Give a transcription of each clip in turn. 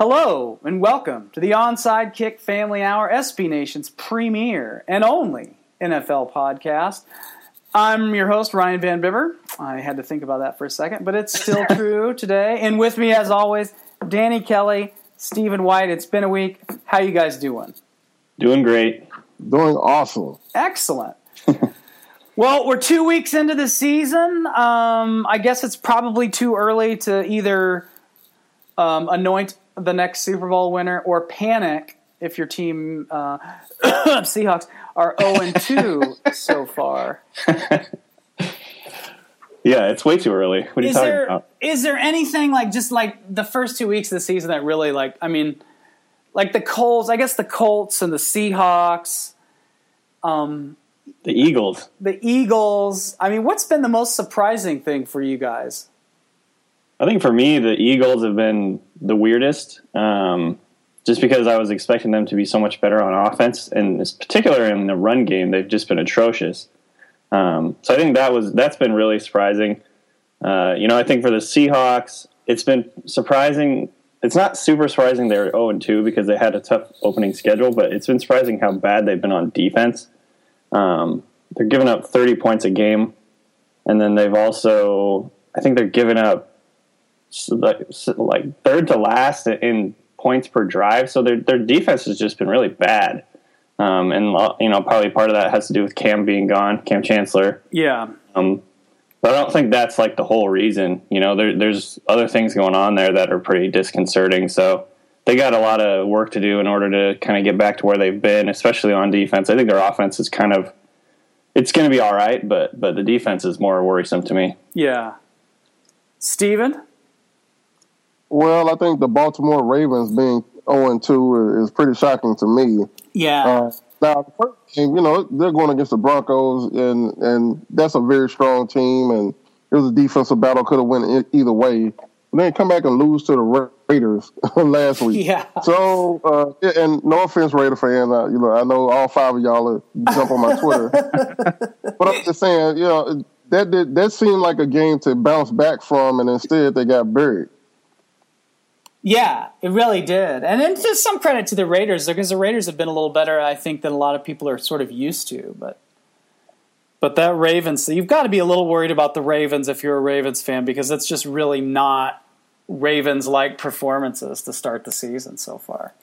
Hello and welcome to the Onside Kick Family Hour, SB Nation's premier and only NFL podcast. I'm your host, Ryan Van Bibber. I had to think about that for a second, but it's still true today. And with me, as always, Danny Kelly, Stephen White. It's been a week. How you guys doing? Doing great. Doing awesome. Excellent. well, we're two weeks into the season. Um, I guess it's probably too early to either um, anoint the next Super Bowl winner or panic if your team uh, Seahawks are 0 and 2 so far. Yeah, it's way too early. What are you talking there about? is there anything like just like the first two weeks of the season that really like I mean like the Colts, I guess the Colts and the Seahawks, um, The Eagles. the Eagles. I mean, what's been the most surprising thing for you guys? I think for me, the Eagles have been the weirdest, um, just because I was expecting them to be so much better on offense, and particular in the run game, they've just been atrocious. Um, so I think that was that's been really surprising. Uh, you know, I think for the Seahawks, it's been surprising. It's not super surprising they're zero and two because they had a tough opening schedule, but it's been surprising how bad they've been on defense. Um, they're giving up thirty points a game, and then they've also, I think they're giving up like like third to last in points per drive. So their their defense has just been really bad. Um, and uh, you know, probably part of that has to do with Kam being gone, Kam Chancellor. Yeah. Um, but I don't think that's like the whole reason. You know, there, there's other things going on there that are pretty disconcerting. So they got a lot of work to do in order to kind of get back to where they've been, especially on defense. I think their offense is kind of it's going to be all right, but but the defense is more worrisome to me. Yeah. Steven? Well, I think the Baltimore Ravens being 0 2 is pretty shocking to me. Yeah. Uh, now, the first game, you know, they're going against the Broncos, and and that's a very strong team, and it was a defensive battle, could have went either way. And then come back and lose to the Raiders last week. Yeah. So, uh, and no offense, Raider fan, uh, you know, I know all five of y'all are jump on my Twitter, but I'm just saying, you know, that did, that seemed like a game to bounce back from, and instead they got buried. Yeah, it really did. And then just some credit to the Raiders because the Raiders have been a little better, I think, than a lot of people are sort of used to. But but that Ravens, you've got to be a little worried about the Ravens if you're a Ravens fan because it's just really not Ravens like performances to start the season so far.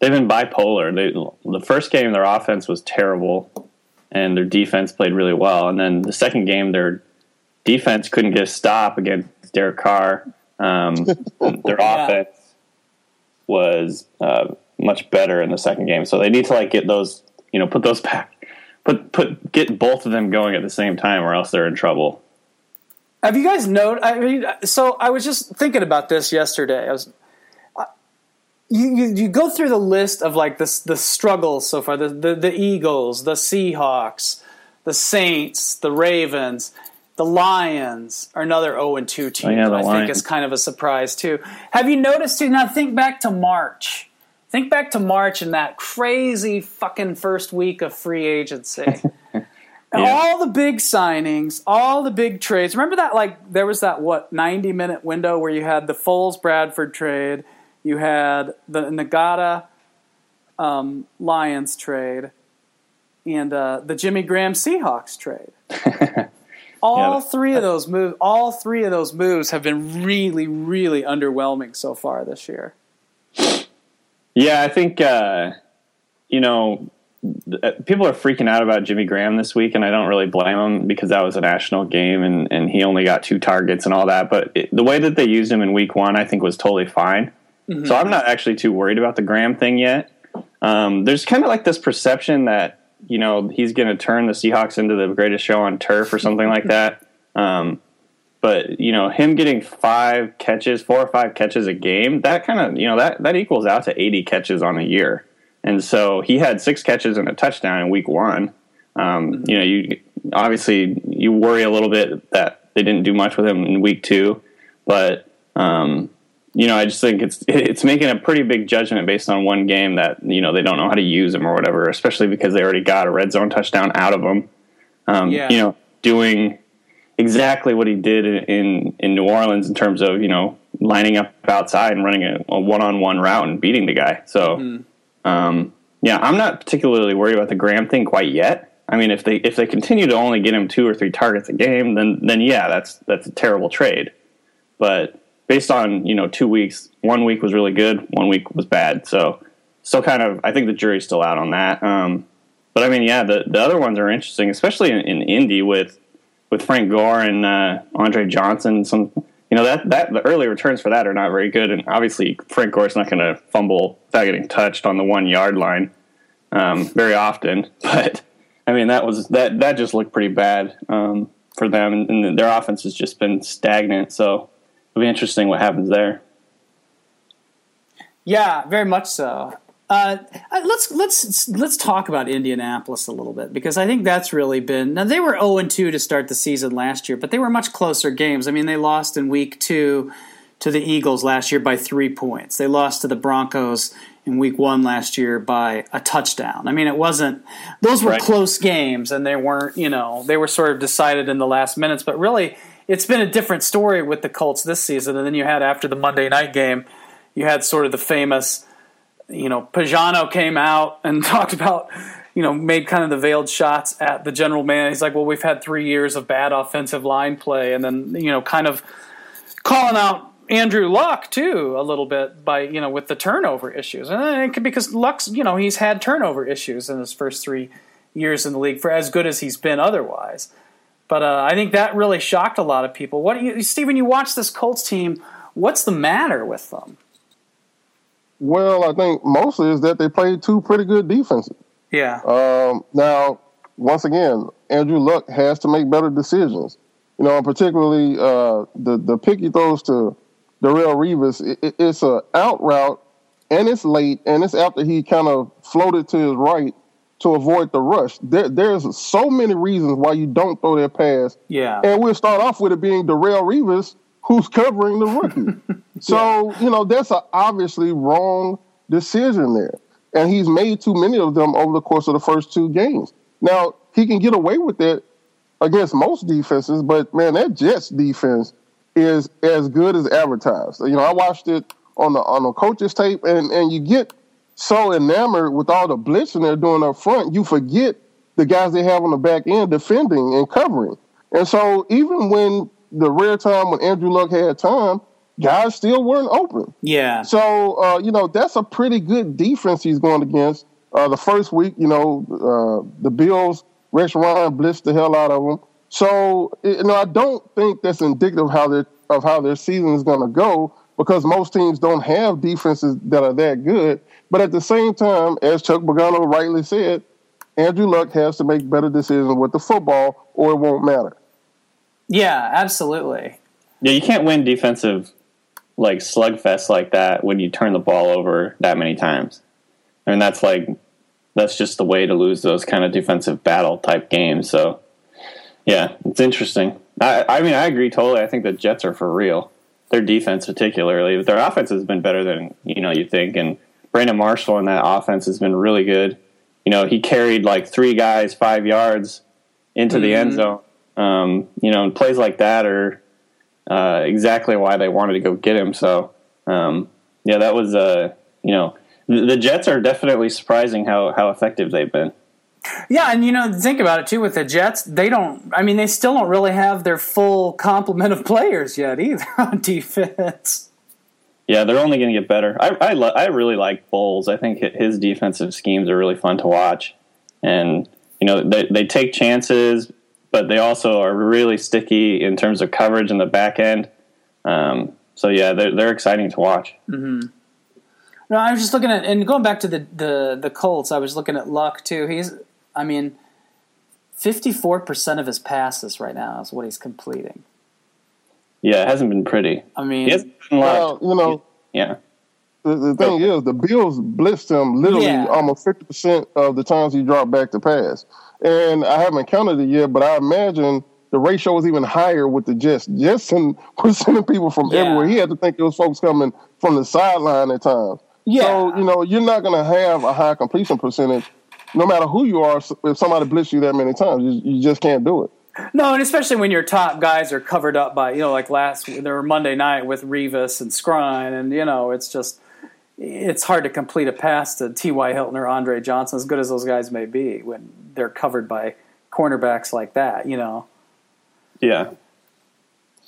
They've been bipolar. They, the first game, their offense was terrible, and their defense played really well. And then the second game, their defense couldn't get a stop against Derek Carr. Um, their Yeah. offense was uh, much better in the second game. So they need to like get those, you know, put those back, put put get both of them going at the same time, or else they're in trouble. Have you guys noted? I mean, so I was just thinking about this yesterday. I was, you, you you go through the list of like the the struggles so far. The, the the Eagles, the Seahawks, the Saints, the Ravens, the Lions are another zero and two team. Oh, yeah, I think Lions. is kind of a surprise too. Have you noticed too? Now think back to March. Think back to March and that crazy fucking first week of free agency. And Yeah. all the big signings, all the big trades. Remember that like there was that what ninety minute window where you had the Foles Bradford trade, you had the Ngata um, Lions trade, and uh, the Jimmy Graham Seahawks trade. all Yeah. three of those moves, all three of those moves have been really, really underwhelming so far this year. Yeah, I think uh, you know uh, people are freaking out about Jimmy Graham this week, and I don't really blame them because that was a national game and, and he only got two targets and all that. But it, the way that they used him in Week One, I think, was totally fine. So I'm not actually too worried about the Graham thing yet. Um, there's kind of like this perception that you know he's going to turn the Seahawks into the greatest show on turf or something like that. Um, but you know him getting five catches, four or five catches a game, that kind of you know that that equals out to 80 catches on a year. And so he had six catches and a touchdown in week one. Um, you know, you obviously you worry a little bit that they didn't do much with him in week two, but um, you know, I just think it's it's making a pretty big judgment based on one game that you know they don't know how to use him or whatever, especially because they already got a red zone touchdown out of him. Um, Yeah. You know, doing exactly what he did in in New Orleans in terms of you know lining up outside and running a one on one route and beating the guy. So, mm-hmm. um, yeah, I'm not particularly worried about the Graham thing quite yet. I mean, if they if they continue to only get him two or three targets a game, then then yeah, that's that's a terrible trade. But based on you know two weeks, one week was really good, one week was bad. So still kind of, I think the jury's still out on that. Um, but I mean, yeah, the the other ones are interesting, especially in, in Indy with with Frank Gore and uh, Andre Johnson. Some you know that that the early returns for that are not very good, and obviously Frank Gore's not going to fumble without getting touched on the one yard line um, very often, but I mean, that was that that just looked pretty bad um, for them, and, and, their offense has just been stagnant. So it'll be interesting what happens there. Yeah, very much so. Uh, uh let's let's let's talk about Indianapolis a little bit because I think that's really been now they were zero oh and two to start the season last year, but they were much closer games. I mean, they lost in week two to the Eagles last year by three points. They lost to the Broncos in week one last year by a touchdown. I mean, it wasn't, those were right. close games and they weren't, you know, they were sort of decided in the last minutes, but really it's been a different story with the Colts this season. And then you had after the Monday night game, you had sort of the famous, you know, Pagano came out and talked about, you know, made kind of the veiled shots at the general man. He's like, well, we've had three years of bad offensive line play. And then, you know, kind of calling out Andrew Luck too a little bit by you know with the turnover issues, and because Luck's you know he's had turnover issues in his first three years in the league for as good as he's been otherwise. But uh, I think that really shocked a lot of people. What you, Stephen? You watch this Colts team. What's the matter with them? Well, I think mostly is that they played two pretty good defenses. Yeah. Um, now, once again, Andrew Luck has to make better decisions. You know, particularly uh, the the pick he throws to Darrelle Revis, it, it's a out route and it's late and it's after he kind of floated to his right to avoid the rush. There, there's so many reasons why you don't throw that pass. Yeah. And we'll start off with it being Darrelle Revis who's covering the rookie. so, yeah. you know, that's an obviously wrong decision there. And he's made too many of them over the course of the first two games. Now, he can get away with it against most defenses, but man, that Jets defense – is as good as advertised. You know, I watched it on the on the coaches tape, and and you get so enamored with all the blitzing they're doing up front, you forget the guys they have on the back end defending and covering. And so even when the rare time when Andrew Luck had time, guys still weren't open. Yeah. So uh, you know that's a pretty good defense he's going against. Uh, the first week, you know, uh, the Bills, Rex Ryan blitzed the hell out of them. So you know, I don't think that's indicative of how their of how their season is going to go because most teams don't have defenses that are that good. But at the same time, as Chuck Pagano rightly said, Andrew Luck has to make better decisions with the football, or it won't matter. Yeah, absolutely. Yeah, you can't win defensive like slugfest like that when you turn the ball over that many times. I mean, that's like that's just the way to lose those kind of defensive battle type games. So yeah, it's interesting. I, I mean, I agree totally. I think the Jets are for real. Their defense, particularly, their offense has been better than you know you think. And Brandon Marshall in that offense has been really good. You know, he carried like three guys five yards into mm-hmm. the end mm-hmm. zone. Um, you know, and plays like that are uh, exactly why they wanted to go get him. So, um, yeah, that was uh, you know, the, the Jets are definitely surprising how how effective they've been. Yeah, and you know, think about it too with the Jets. They don't. I mean, they still don't really have their full complement of players yet either on defense. Yeah, they're only going to get better. I I, lo- I really like Bowles. I think his defensive schemes are really fun to watch, and you know they they take chances, but they also are really sticky in terms of coverage in the back end. Um, so yeah, they're they're exciting to watch. Mm-hmm. No, I was just looking at and going back to the the the Colts. I was looking at Luck too. He's I mean, 54% of his passes right now is what he's completing. Yeah, it hasn't been pretty. I mean, well, you know, yeah. The, the thing is, the Bills blitzed him literally yeah. almost 50% of the times he dropped back to pass. And I haven't counted it yet, but I imagine the ratio was even higher with the Jets. Jets and was sending people from yeah. everywhere. He had to think it was folks coming from the sideline at times. Yeah. So, you know, you're not going to have a high completion percentage no matter who you are, if somebody blitz you that many times, you, you just can't do it. No, and especially when your top guys are covered up by you know like last there were Monday night with Revis and Skrine, and you know it's just it's hard to complete a pass to T.Y. Hilton or Andre Johnson, as good as those guys may be, when they're covered by cornerbacks like that. You know. Yeah.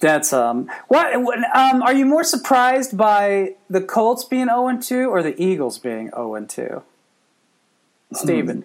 That's um. What um? Are you more surprised by the Colts being zero and two or the Eagles being zero and two? Stephen.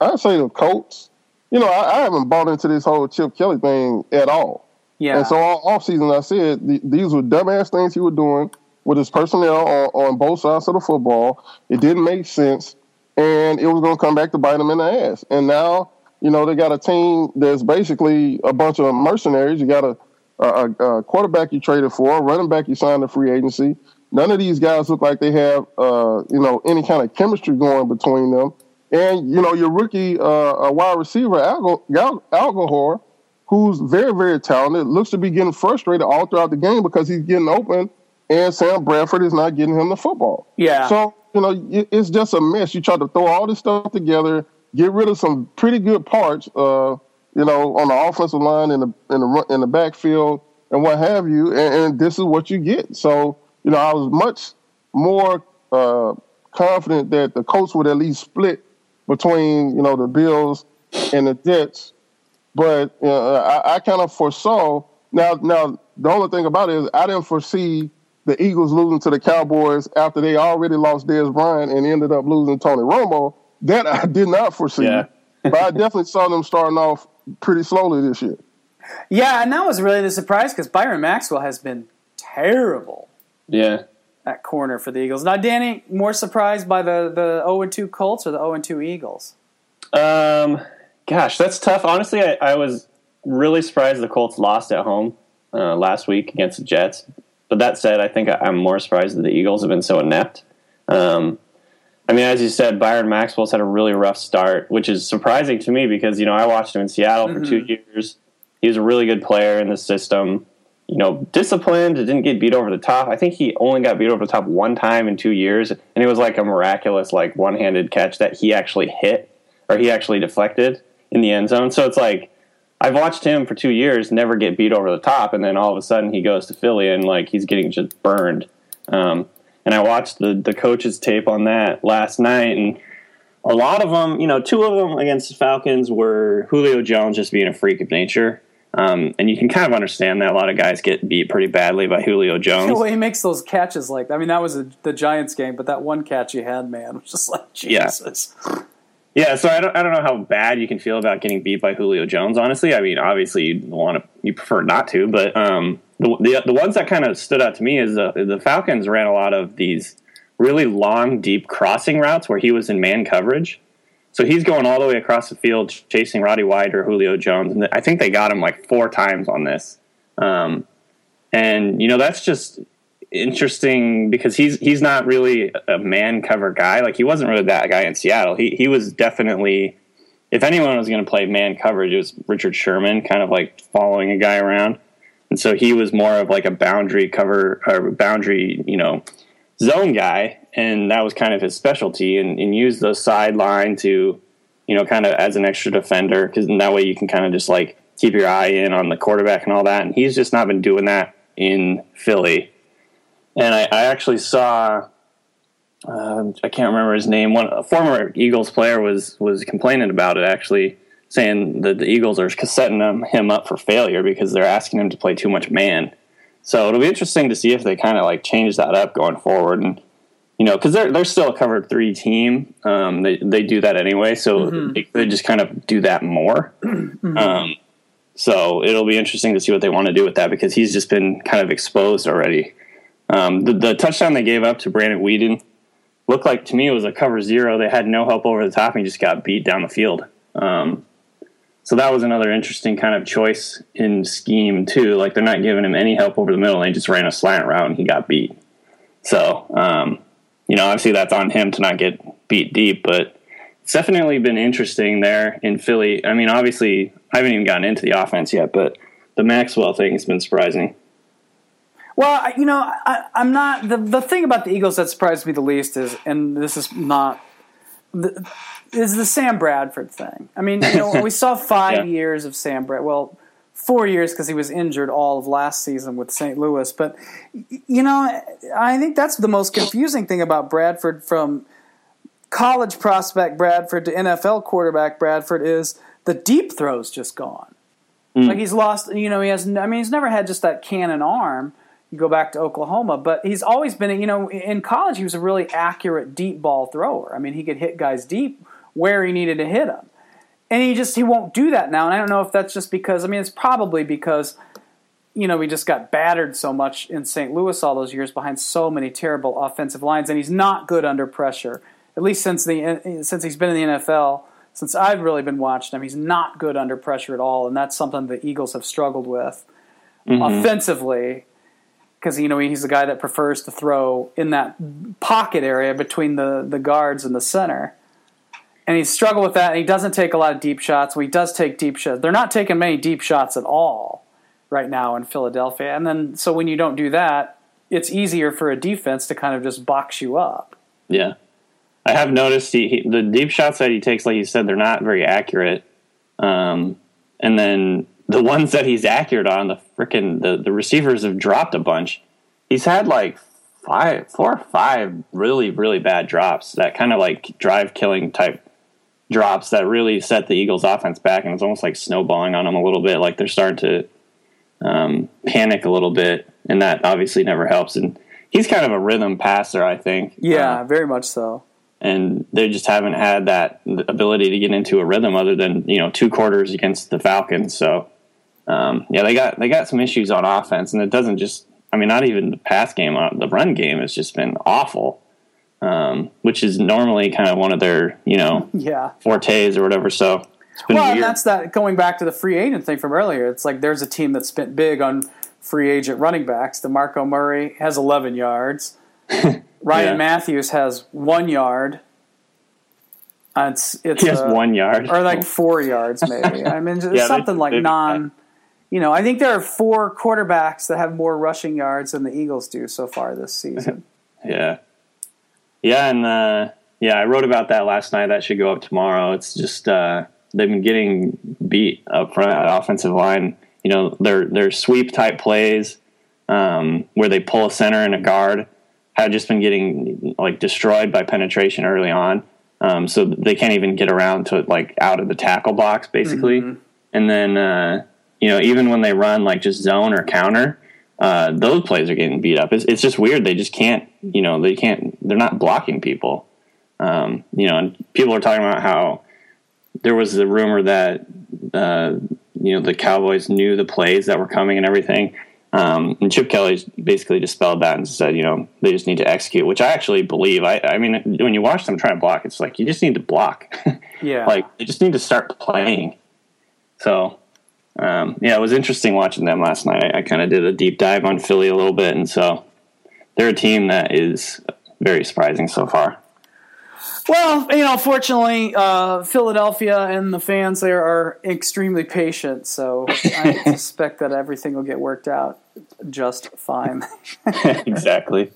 I'd say the Colts. You know, I, I, haven't bought into this whole Chip Kelly thing at all. Yeah. And so all off season, I said th- these were dumbass things he was doing with his personnel on, on both sides of the football. It didn't make sense, and it was going to come back to bite him in the ass. And now, you know, they got a team that's basically a bunch of mercenaries. You got a, a, a quarterback you traded for, a running back you signed a free agency. None of these guys look like they have, uh, you know, any kind of chemistry going between them. And you know, your rookie uh, wide receiver Agholor, who's very very talented, looks to be getting frustrated all throughout the game because he's getting open, and Sam Bradford is not getting him the football. Yeah. So you know, it's just a mess. You try to throw all this stuff together, get rid of some pretty good parts, uh, you know, on the offensive line in the in the in the backfield and what have you, and, and this is what you get. So you know, I was much more uh, confident that the Colts would at least split between you know the Bills and the Jets, but uh, I, I kind of foresaw. Now, now the only thing about it is I didn't foresee the Eagles losing to the Cowboys after they already lost Dez Bryant and ended up losing Tony Romo. That I did not foresee, yeah. but I definitely saw them starting off pretty slowly this year. Yeah, and that was really the surprise because Byron Maxwell has been terrible. Yeah, at corner for the Eagles. Now, Danny, more surprised by the the 0 2 Colts or the 0 2 Eagles? Um, gosh, that's tough. Honestly, I, I was really surprised the Colts lost at home uh, last week against the Jets. But that said, I think I'm more surprised that the Eagles have been so inept. Um, I mean, as you said, Byron Maxwell's had a really rough start, which is surprising to me because you know I watched him in Seattle mm-hmm. for two years. He was a really good player in the system you know, disciplined. It didn't get beat over the top. I think he only got beat over the top one time in two years, and it was like a miraculous, like one-handed catch that he actually hit or he actually deflected in the end zone. So it's like I've watched him for two years never get beat over the top, and then all of a sudden he goes to Philly and like he's getting just burned. Um, and I watched the the coach's tape on that last night, and a lot of them, you know, two of them against the Falcons were Julio Jones just being a freak of nature. Um, and you can kind of understand that a lot of guys get beat pretty badly by Julio Jones. well, he makes those catches, like I mean, that was a, the Giants game, but that one catch he had, man, was just like Jesus. Yeah. Yeah, so I don't, I don't know how bad you can feel about getting beat by Julio Jones. Honestly, I mean, obviously you want to, you prefer not to, but um, the, the, the ones that kind of stood out to me is the the Falcons ran a lot of these really long, deep crossing routes where he was in man coverage, so he's going all the way across the field chasing Roddy White or Julio Jones, and I think they got him like four times on this. Um, and you know that's just interesting because he's he's not really a man cover guy. Like he wasn't really that guy in Seattle. He he was definitely if anyone was going to play man coverage, it was Richard Sherman, kind of like following a guy around. And so he was more of like a boundary cover or boundary, you know, zone guy and that was kind of his specialty, and, and use the sideline to, you know, kind of as an extra defender, because that way you can kind of just like keep your eye in on the quarterback and all that. And he's just not been doing that in Philly. And I, I actually saw, uh, I can't remember his name. One a former Eagles player was was complaining about it actually, saying that the Eagles are setting him, him up for failure because they're asking him to play too much man. So it'll be interesting to see if they kind of like change that up going forward and you know, because they're they're still a cover three team. Um, they they do that anyway, so mm-hmm. they, they, just kind of do that more. Mm-hmm. Um, so it'll be interesting to see what they want to do with that because he's just been kind of exposed already. Um, the, the, touchdown they gave up to Brandon Weeden looked like to me it was a cover zero. They had no help over the top and he just got beat down the field. Um, so that was another interesting kind of choice in scheme too. Like they're not giving him any help over the middle. They just ran a slant route and he got beat. So um, you know, obviously that's on him to not get beat deep, but it's definitely been interesting there in Philly. I mean, obviously, I haven't even gotten into the offense yet, but the Maxwell thing has been surprising. Well, you know, I, am not the the thing about the Eagles that surprised me the least is, and this is not the, is the Sam Bradford thing. I mean, you know, we saw five Yeah. years of Sam Brad. Well, four years because he was injured all of last season with St. Louis. But you know, I think that's the most confusing thing about Bradford from college prospect Bradford to NFL quarterback Bradford is the deep throw's just gone. Mm. Like he's lost. You know, he has. I mean, he's never had just that cannon arm. You go back to Oklahoma, but he's always been. You know, in college he was a really accurate deep ball thrower. I mean, he could hit guys deep where he needed to hit him. and he just he won't do that now. And I don't know if that's just because. I mean, it's probably because you know, we just got battered so much in St. Louis all those years behind so many terrible offensive lines, and he's not good under pressure. At least since the since he's been in the NFL, since I've really been watching him, he's not good under pressure at all, and that's something the Eagles have struggled with mm-hmm. offensively. Because you know he's the guy that prefers to throw in that pocket area between the, the guards and the center, and he struggled with that. And he doesn't take a lot of deep shots. Well, he does take deep shots. They're not taking many deep shots at all right now in Philadelphia. And then so when you don't do that, it's easier for a defense to kind of just box you up. Yeah, I have noticed he, he, the deep shots that he takes, like you said, they're not very accurate. Um, and then the ones that he's accurate on, the freaking the, the receivers have dropped a bunch. He's had like five, four or five really really bad drops that kind of like drive killing type drops that really set the Eagles' offense back, and it's almost like snowballing on them a little bit. Like they're starting to um, panic a little bit, and that obviously never helps. And he's kind of a rhythm passer, I think. Yeah, Uh, very much so. and they just haven't had that ability to get into a rhythm other than you know two quarters against the Falcons. So um, yeah, they got they got some issues on offense, and it doesn't just. I mean, not even the pass game. uh, The run game has just been awful, um, which is normally kind of one of their you know Yeah. fortes or whatever. So Well, and that's that going back to the free agent thing from earlier. It's like there's a team that spent big on free agent running backs. DeMarco Murray has 11 yards. Ryan Yeah. Mathews has one yard. Uh, It's it's he has uh, one yard or like four yards maybe. I mean, Yeah, something like non. You know, I think there are four quarterbacks that have more rushing yards than the Eagles do so far this season. Yeah. Yeah, and uh, yeah, I wrote about that last night. That should go up tomorrow. It's just uh, they've been getting beat up front at offensive line. You know, their their sweep type plays um, where they pull a center and a guard have just been getting like destroyed by penetration early on. Um, so they can't even get around to like out of the tackle box basically. And then uh, you know even when they run like just zone or counter, uh, those plays are getting beat up. It's, it's just weird. They just can't, you know, they can't, they're not blocking people. Um, you know, and people are talking about how there was a rumor that, uh, you know, the Cowboys knew the plays that were coming and everything. Um, and Chip Kelly basically dispelled that and said, you know, they just need to execute, which I actually believe. I, I mean, when you watch them try to block, it's like you just need to block. Yeah. like you just need to start playing. So, um, yeah, it was interesting watching them last night. I, I kind of did a deep dive on Philly a little bit, and so they're a team that is very surprising so far. Well, you know, fortunately, uh, Philadelphia and the fans there are extremely patient, so I suspect that everything will get worked out just fine. exactly.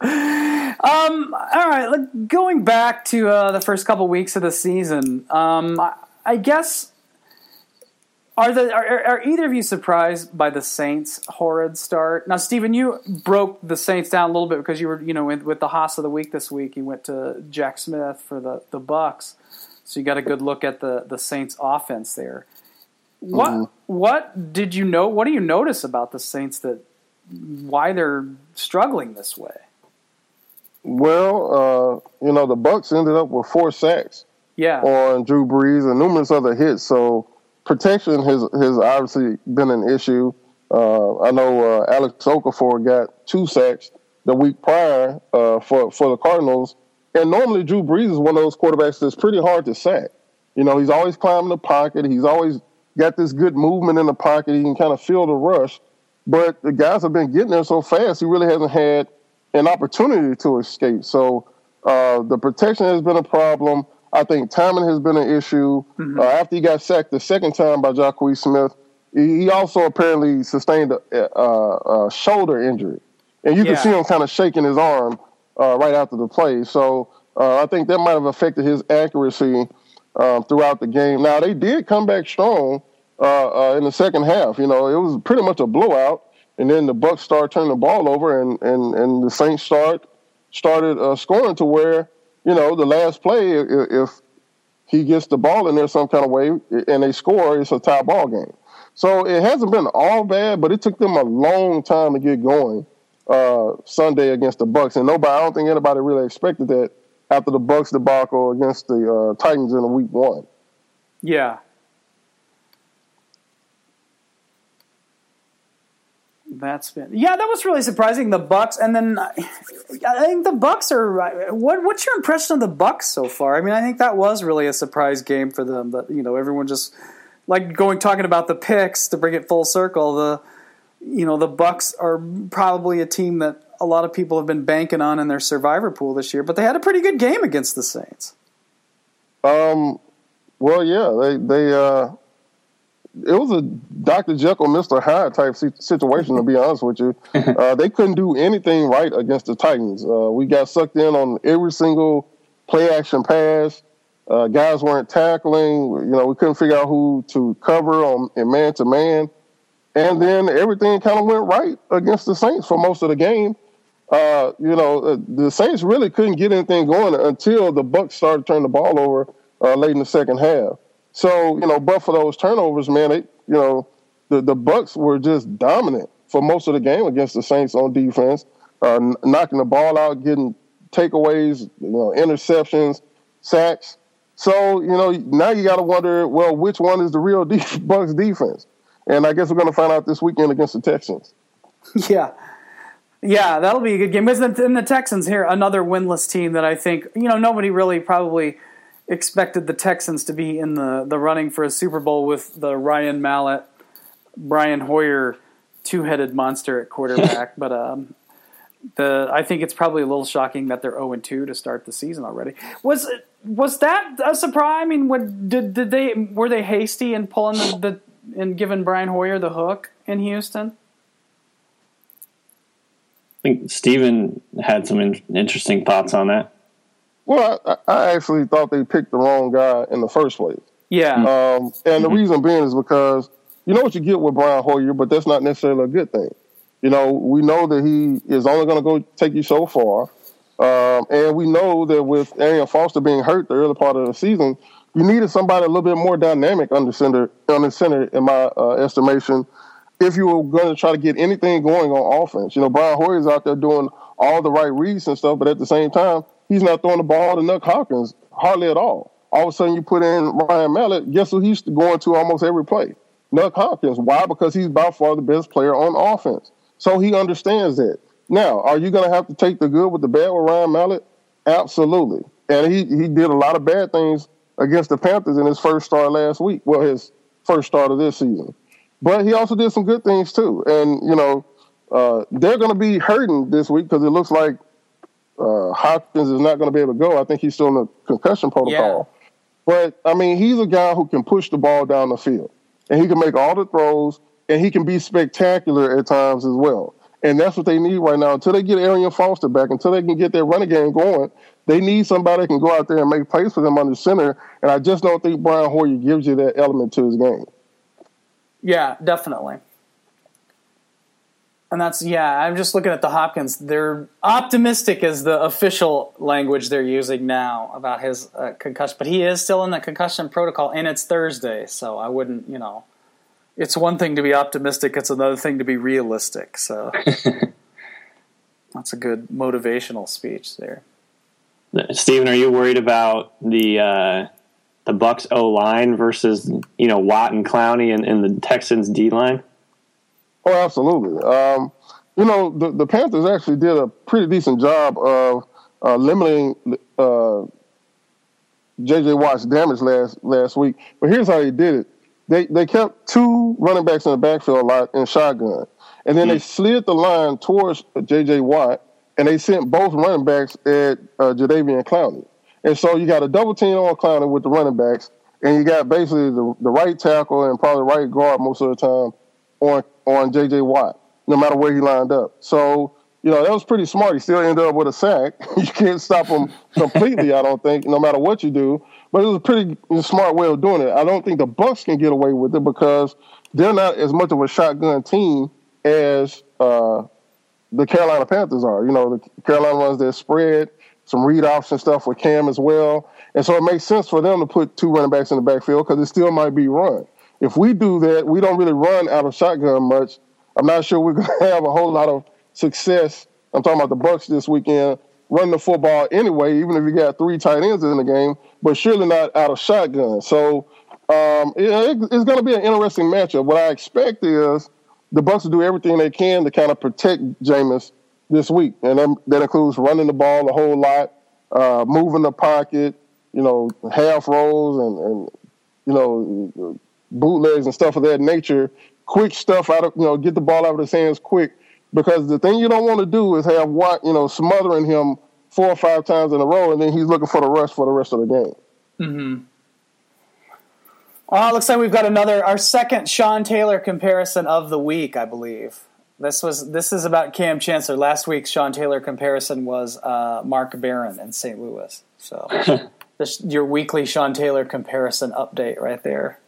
Um, all right, like, going back to uh, the first couple weeks of the season, um, I, I guess are the are, are either of you surprised by the Saints' horrid start? Now, Stephen, you broke the Saints down a little bit because you were you know with, with the Haas of the week this week. You went to Jack Smith for the the Bucs, so you got a good look at the the Saints' offense there. What what did you know? What do you notice about the Saints that why they're struggling this way? Well, uh, you know, the Bucs ended up with four sacks Yeah. on Drew Brees and numerous other hits. So protection has has obviously been an issue. Uh, I know uh, Alex Okafor got two sacks the week prior uh, for for the Cardinals, and normally Drew Brees is one of those quarterbacks that's pretty hard to sack. You know, he's always climbing the pocket. He's always got this good movement in the pocket. He can kind of feel the rush, but the guys have been getting there so fast. He really hasn't had an opportunity to escape. So uh, the protection has been a problem. I think timing has been an issue. Uh, after he got sacked the second time by Jacquies Smith, he he also apparently sustained a, a, a shoulder injury, and you can see him kind of shaking his arm uh, right after the play. So Uh, I think that might have affected his accuracy uh, throughout the game. Now they did come back strong uh, uh, in the second half. You know, it was pretty much a blowout, and then the Bucs started turning the ball over, and and and the Saints start started uh, scoring to where you know the last play, if, he gets the ball in there some kind of way and they score, it's a tie ball game. So it hasn't been all bad, but it took them a long time to get going uh, Sunday against the Bucs, and nobody, I don't think anybody really expected that after the Bucs debacle against the uh, Titans in the week one. Yeah. That's been yeah, that was really surprising. The Bucs, and then I think the Bucs are. What what's your impression of the Bucs so far? I mean, I think that was really a surprise game for them. But you know, everyone just like going talking about the picks to bring it full circle. The you know the Bucs are probably a team that a lot of people have been banking on in their survivor pool this year, but they had a pretty good game against the Saints. Um, well, yeah, they they uh, it was a Dr. Jekyll, Mr. Hyde type situation. to be honest with you, uh, they couldn't do anything right against the Titans. Uh, we got sucked in on every single play action pass. Uh, guys weren't tackling. You know, we couldn't figure out who to cover on in man to man. And then everything kind of went right against the Saints for most of the game uh, you know, uh, the Saints really couldn't get anything going until the Bucs started turning the ball over uh, late in the second half. So, you know, but for those turnovers, man, they, you know, the, the Bucs were just dominant for most of the game against the Saints on defense, uh, knocking the ball out, getting takeaways, you know, interceptions, sacks. So, you know, now you got to wonder, well, which one is the real Bucs defense? And I guess we're going to find out this weekend against the Texans. Yeah. Yeah, that'll be a good game. Because the Texans here, another winless team that I think you know nobody really probably expected the Texans to be in the the running for a Super Bowl with the Ryan Mallett, Brian Hoyer, two headed monster at quarterback. but um, the I think it's probably a little shocking that they're zero oh and two to start the season already. Was was that a surprise? I mean, what, did did they were they hasty in pulling the, the and giving Brian Hoyer the hook in Houston? I think Steven had some in- interesting thoughts on that. Well, I, I, actually thought they picked the wrong guy in the first place. Yeah. Um, and mm-hmm. the reason being is because you know what you get with Brian Hoyer, but that's not necessarily a good thing. You know, we know that he is only going to go take you so far. Um, and we know that with Arian Foster being hurt the early part of the season, you needed somebody a little bit more dynamic under center, under center in my uh, estimation, if you were going to try to get anything going on offense. You know, Brian Hoyer's out there doing all the right reads and stuff, but at the same time, he's not throwing the ball to Nuk Hopkins hardly at all. All of a sudden, you put in Ryan Mallett. Guess who he's going to almost every play? Nuk Hopkins. Why? Because he's by far the best player on offense. So he understands that. Now, are you going to have to take the good with the bad with Ryan Mallett? Absolutely. And he, he did a lot of bad things against the Panthers in his first start last week. Well, his first start of this season. But he also did some good things too. And, you know, uh, they're going to be hurting this week because it looks like uh, Hopkins is not going to be able to go. I think he's still in the concussion protocol. Yeah. But, I mean, he's a guy who can push the ball down the field. And he can make all the throws, and he can be spectacular at times as well. And that's what they need right now. Until they get Arian Foster back, until they can get their running game going, they need somebody that can go out there and make plays for them under center. And I just don't think Brian Hoyer gives you that element to his game. Yeah, definitely. And that's yeah. I'm just looking at the Hopkins. They're optimistic is the official language they're using now about his uh, concussion, but he is still in the concussion protocol, and it's Thursday, so I wouldn't, you know. It's one thing to be optimistic; it's another thing to be realistic. So that's a good motivational speech there. Steven, are you worried about the uh, the Bucs O line versus you know Watt and Clowney and, and the Texans D line? Oh, absolutely. Um, you know the the Panthers actually did a pretty decent job of uh, limiting uh, J.J. Watt's damage last last week. But here's how they did it: they they kept two running backs in the backfield a lot in shotgun, and then mm-hmm. they slid the line towards J.J. Watt, and they sent both running backs at uh, Jadeveon Clowney. And so you got a double team on Clowney with the running backs, and you got basically the, the right tackle and probably right guard most of the time on on J.J. Watt, no matter where he lined up. So you know, that was pretty smart. He still ended up with a sack. you can't stop him completely, I don't think, no matter what you do. But it was a pretty smart way of doing it. I don't think the Bucs can get away with it because they're not as much of a shotgun team as uh, the Carolina Panthers are. You know, the Carolina runs their spread, some read and stuff with Cam as well. And so it makes sense for them to put two running backs in the backfield because it still might be run. If we do that, we don't really run out of shotgun much. I'm not sure we're going to have a whole lot of success. I'm talking about the Bucs this weekend. Run the football anyway, even if you got three tight ends in the game, but surely not out of shotgun. So um, it, it's going to be an interesting matchup. What I expect is the Bucs will do everything they can to kind of protect Jameis this week, and that, that includes running the ball a whole lot, uh, moving the pocket, you know, half rolls and, and you know bootlegs and stuff of that nature. Quick stuff out of you know, get the ball out of his hands quick because the thing you don't want to do is have Watt you know smothering him four or five times in a row, and then he's looking for the rush for the rest of the game. Mm-hmm. Well, it looks like we've got another our second Sean Taylor comparison of the week, I believe. This was this is about Kam Chancellor. Last week's Sean Taylor comparison was uh, Mark Barron in St. Louis. So this, your weekly Sean Taylor comparison update right there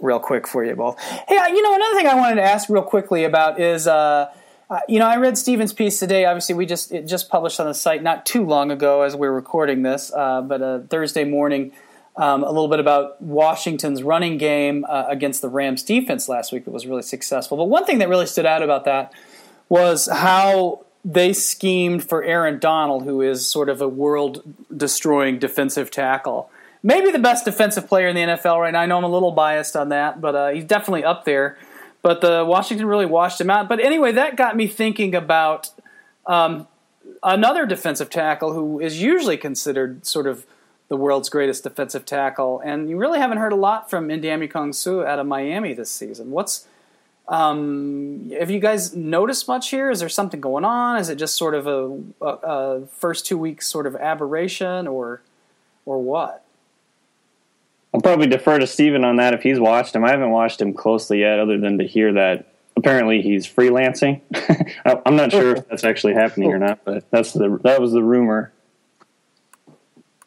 real quick for you both. Hey, you know, another thing I wanted to ask real quickly about is, uh, uh, you know, I read Steven's piece today. Obviously, we just it just published on the site not too long ago as we are recording this, uh, but uh, Thursday morning. Um, a little bit about Washington's running game uh, against the Rams defense last week that was really successful. But one thing that really stood out about that was how they schemed for Aaron Donald, who is sort of a world destroying defensive tackle maybe the best defensive player in the NFL right now. I know I'm a little biased on that, but uh, he's definitely up there. But the Washington really washed him out. But anyway, that got me thinking about um, another defensive tackle who is usually considered sort of the world's greatest defensive tackle, and you really haven't heard a lot from Ndamukong Suh out of Miami this season. What's um, have you guys noticed much here? Is there something going on? Is it just sort of a, a, a first two weeks sort of aberration, or or what? I'll probably defer to Steven on that if he's watched him. I haven't watched him closely yet, other than to hear that apparently he's freelancing. I'm not sure if that's actually happening or not, but that's the that was the rumor.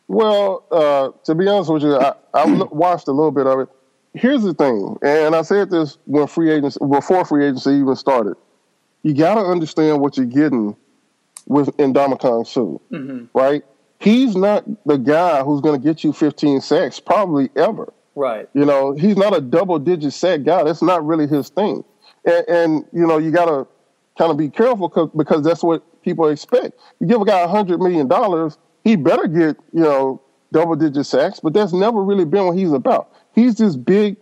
Well, uh, to be honest with you, I, I watched a little bit of it. Here's the thing, and I said this when free agency before free agency even started. You got to understand what you're getting with Ndamukong Suh, mm-hmm. right? He's not the guy who's going to get you 15 sacks probably ever. Right. You know, he's not a double digit sack guy. That's not really his thing. And, and you know, you got to kind of be careful because that's what people expect. You give a guy $100 million, he better get, you know, double digit sacks, but that's never really been what he's about. He's this big,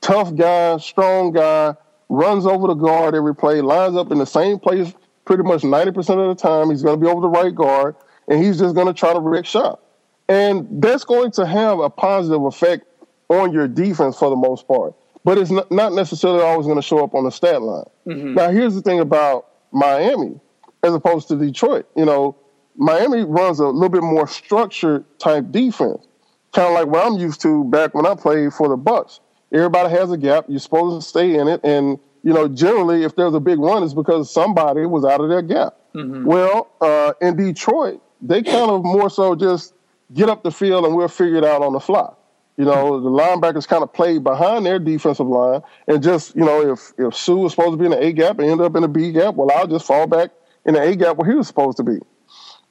tough guy, strong guy, runs over the guard every play, lines up in the same place pretty much 90% of the time. He's going to be over the right guard and he's just going to try to wreck shop. And that's going to have a positive effect on your defense for the most part. But it's not necessarily always going to show up on the stat line. Mm-hmm. Now, here's the thing about Miami as opposed to Detroit. You know, Miami runs a little bit more structured type defense, kind of like what I'm used to back when I played for the Bucs. Everybody has a gap. You're supposed to stay in it, and you know, generally, if there's a big run, it's because somebody was out of their gap. Mm-hmm. Well, uh, in Detroit, they kind of more so just get up the field and we'll figure it out on the fly. You know, the linebackers kind of played behind their defensive line, and just you know, if if Suh was supposed to be in the A gap and end up in the B gap, well, I'll just fall back in the A gap where he was supposed to be.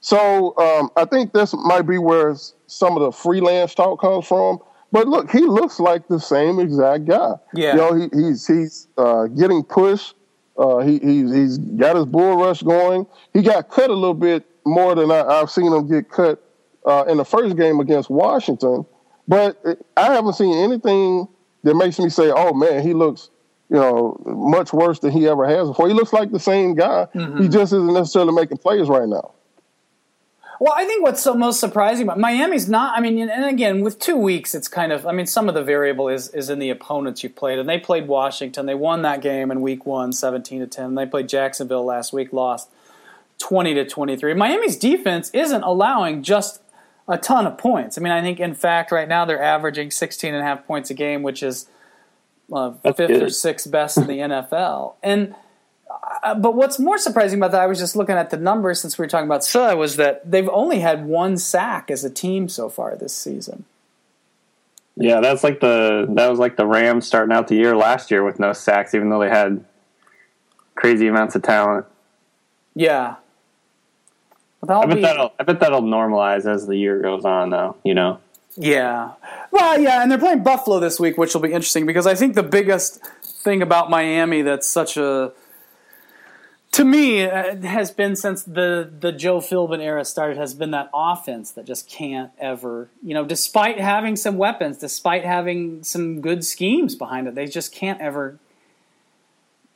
So um, I think this might be where some of the freelance talk comes from. But look, he looks like the same exact guy. Yeah, you know, he, he's he's uh, getting pushed. Uh, he, he's he's got his bull rush going. He got cut a little bit more than I, have seen him get cut uh, in the first game against Washington. But I haven't seen anything that makes me say, "Oh man, he looks." You know, much worse than he ever has before. He looks like the same guy. Mm-hmm. He just isn't necessarily making plays right now. Well, I think what's so most surprising about Miami's not. I mean, and again, with two weeks, it's kind of. I mean, some of the variable is is in the opponents you played, and they played Washington. They won that game in Week One, 17 to ten. They played Jacksonville last week, lost. 20 to 23. Miami's defense isn't allowing just a ton of points. I mean, I think in fact right now they're averaging 16 and a half points a game, which is uh, fifth good. or sixth best in the NFL. And uh, but what's more surprising about that, I was just looking at the numbers since we were talking about Silla, was that they've only had one sack as a team so far this season. Yeah, that's like the that was like the Rams starting out the year last year with no sacks, even though they had crazy amounts of talent. Yeah. I bet be, that'll I bet that'll normalize as the year goes on, though. You know. Yeah. Well, yeah, and they're playing Buffalo this week, which will be interesting because I think the biggest thing about Miami that's such a to me uh, has been since the the Joe Philbin era started has been that offense that just can't ever you know despite having some weapons despite having some good schemes behind it they just can't ever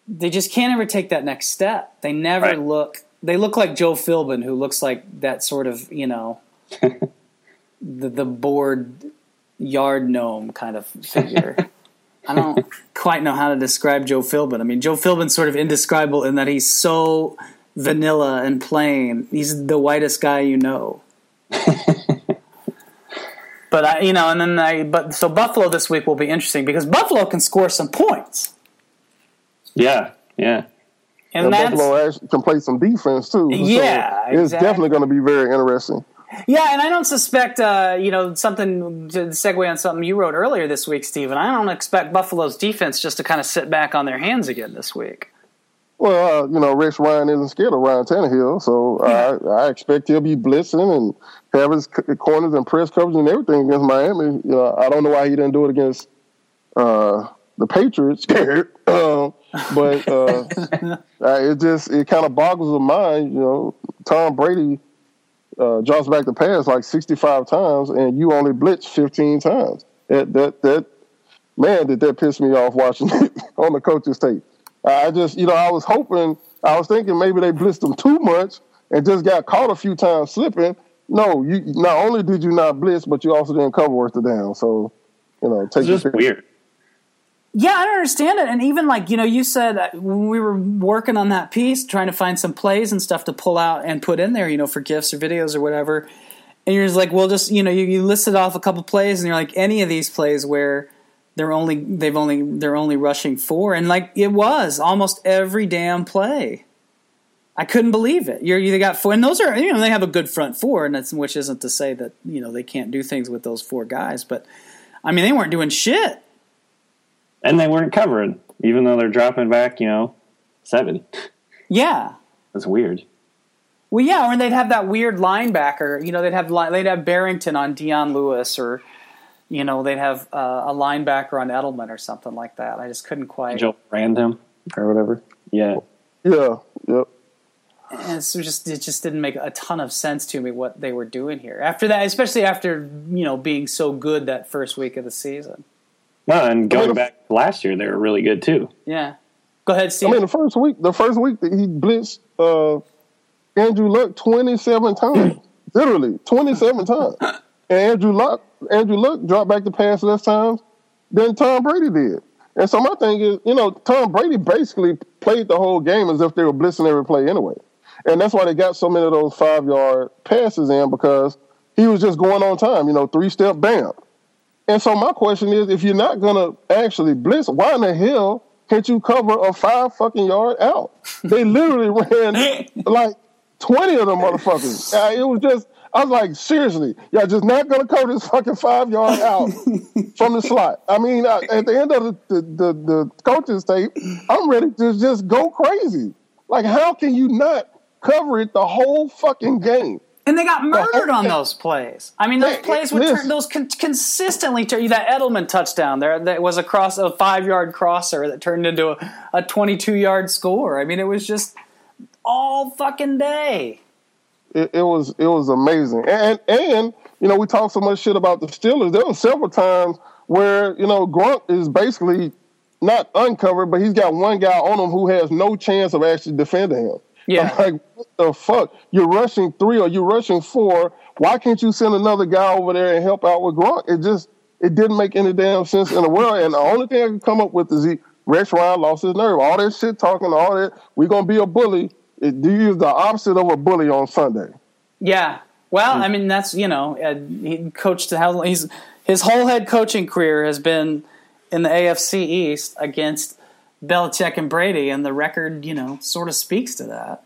they just can't ever take that next step they never right. look they look like Joe Philbin who looks like that sort of you know the the bored yard gnome kind of figure I don't quite know how to describe Joe Philbin. I mean, Joe Philbin's sort of indescribable in that he's so vanilla and plain. He's the whitest guy you know. but I, you know, and then I, but so Buffalo this week will be interesting because Buffalo can score some points. Yeah, yeah. And, and Buffalo can play some defense too. Yeah, so it's definitely going to be very interesting. Yeah, and I don't suspect, uh, you know, something to segue on something you wrote earlier this week, Stephen. I don't expect Buffalo's defense just to kind of sit back on their hands again this week. Well, uh, you know, Rex Ryan isn't scared of Ryan Tannehill, so yeah. I, I, expect he'll be blitzing and have his corners and press coverage and everything against Miami. You know, I don't know why he didn't do it against uh, the Patriots, scared. But uh, it just it kind of boggles the mind. You know, Tom Brady uh, drops back the pass like 65 times and you only blitz 15 times. That that that man, did that piss me off watching it on the coach's tape. I just, you know, I was hoping, I was thinking maybe they blitzed them too much and just got caught a few times slipping. No, you not only did you not blitz, but you also didn't cover worth the down. So, you know, take it's just weird. Yeah, I don't understand it. And even like, you know, you said when we were working on that piece, trying to find some plays and stuff to pull out and put in there, you know, for gifts or videos or whatever. And you're just like, well, just, you know, you, you listed off a couple plays and you're like, any of these plays where they're only, they've only, they're only rushing four. And like, it was almost every damn play. I couldn't believe it. You're either got four, and those are, you know, they have a good front four, and that's, which isn't to say that, you know, they can't do things with those four guys, but I mean, they weren't doing shit and they weren't covering, even though they're dropping back, you know, seven. Yeah, that's weird. Well, yeah, or they'd have that weird linebacker. You know, they'd have they'd have Barrington on Dion Lewis, or you know, they'd have uh, a linebacker on Edelman or something like that. I just couldn't quite. Joe Random or whatever. Yeah. Yeah. Yep. And so just it just didn't make a ton of sense to me what they were doing here after that, especially after you know being so good that first week of the season. Well, and going back last year, they were really good too. Yeah. Go ahead, Steve. I mean, the first week, the first week that he blitzed uh, Andrew Luck twenty seven times, literally twenty seven times, and Andrew Luck, Andrew Luck dropped back the pass less times than Tom Brady did. And so my thing is, you know, Tom Brady basically played the whole game as if they were blitzing every play anyway, and that's why they got so many of those five yard passes in because he was just going on time. You know, three step bam. And so my question is, if you're not gonna actually blitz, why in the hell can't you cover a five fucking yard out? They literally ran like twenty of them motherfuckers. Uh, it was just, I was like, seriously, y'all just not gonna cover this fucking five yard out from the slot. I mean, uh, at the end of the, the, the, the coach's tape, I'm ready to just go crazy. Like, how can you not cover it the whole fucking game? And they got murdered on those plays. I mean, those plays would turn those con- consistently turn. You that Edelman touchdown there that was a cross a five yard crosser that turned into a, a twenty two yard score. I mean, it was just all fucking day. It, it, was it was amazing, and and you know we talk so much shit about the Steelers. There were several times where you know Gronk is basically not uncovered, but he's got one guy on him who has no chance of actually defending him. Yeah. I'm like, what the fuck? You're rushing three or you're rushing four. Why can't you send another guy over there and help out with Gronk? It just it didn't make any damn sense in the world. And the only thing I can come up with is he Rex Ryan lost his nerve. All that shit talking, all that we're gonna be a bully. It, you use the opposite of a bully on Sunday. Yeah. Well, I mean that's you know uh, he coached how he's his whole head coaching career has been in the AFC East against Belichick and Brady, and the record, you know, sort of speaks to that.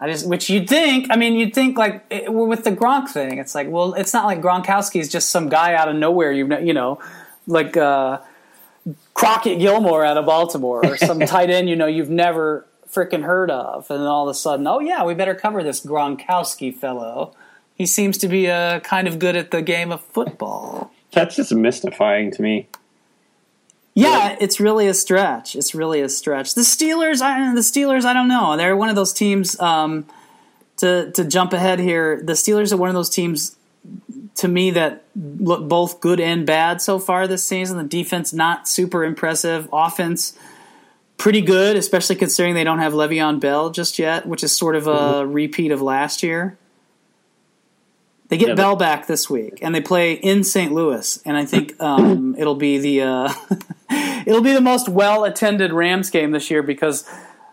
I just, which you'd think, I mean, you'd think like it, with the Gronk thing, it's like, well, it's not like Gronkowski is just some guy out of nowhere, you you know, like uh, Crockett Gilmore out of Baltimore or some tight end, you know, you've never freaking heard of, and then all of a sudden, oh yeah, we better cover this Gronkowski fellow. He seems to be uh, kind of good at the game of football. That's just mystifying to me. Yeah, it's really a stretch. It's really a stretch. The Steelers, I, the Steelers, I don't know. They're one of those teams. Um, to to jump ahead here, the Steelers are one of those teams to me that look both good and bad so far this season. The defense not super impressive. Offense pretty good, especially considering they don't have Le'Veon Bell just yet, which is sort of a mm-hmm. repeat of last year. They get yeah, Bell back this week, and they play in St. Louis, and I think um, it'll be the uh, it'll be the most well attended Rams game this year because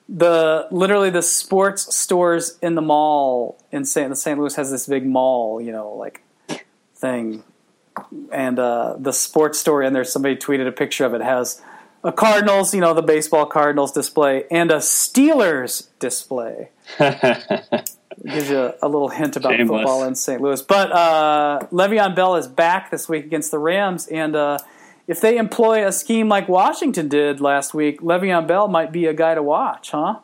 the literally the sports stores in the mall in St. The St. Louis has this big mall, you know, like thing, and uh, the sports store and there's somebody tweeted a picture of it has a Cardinals, you know, the baseball Cardinals display, and a Steelers display. gives you a, a, little hint about Shameless. football in St. Louis. But uh, Le'Veon Bell is back this week against the Rams, and uh, if they employ a scheme like Washington did last week, Le'Veon Bell might be a guy to watch, huh?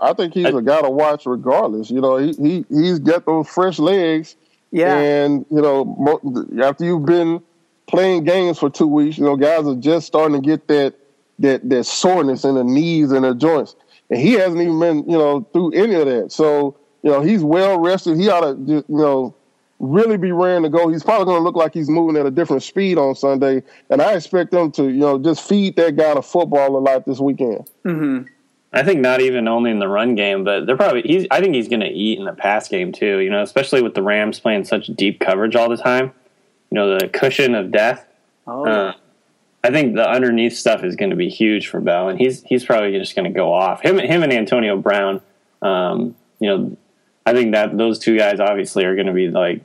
I think he's a guy to watch regardless. You know, he, he he's got those fresh legs. Yeah. And, you know, after you've been playing games for two weeks. You know, guys are just starting to get that that that soreness in the knees and the joints, and he hasn't even been you know through any of that. So you know he's well rested. He ought to you know really be raring to go. He's probably going to look like he's moving at a different speed on Sunday, and I expect them to you know just feed that guy to football a lot this weekend. Mm-hmm. I think not even only in the run game, but they're probably he's. I think he's going to eat in the pass game too. You know, especially with the Rams playing such deep coverage all the time you know, the cushion of death. Oh. Uh, I think the underneath stuff is going to be huge for Bell, and he's he's probably just going to go off. Him, him, and Antonio Brown. Um, you know, I think that those two guys obviously are going to be like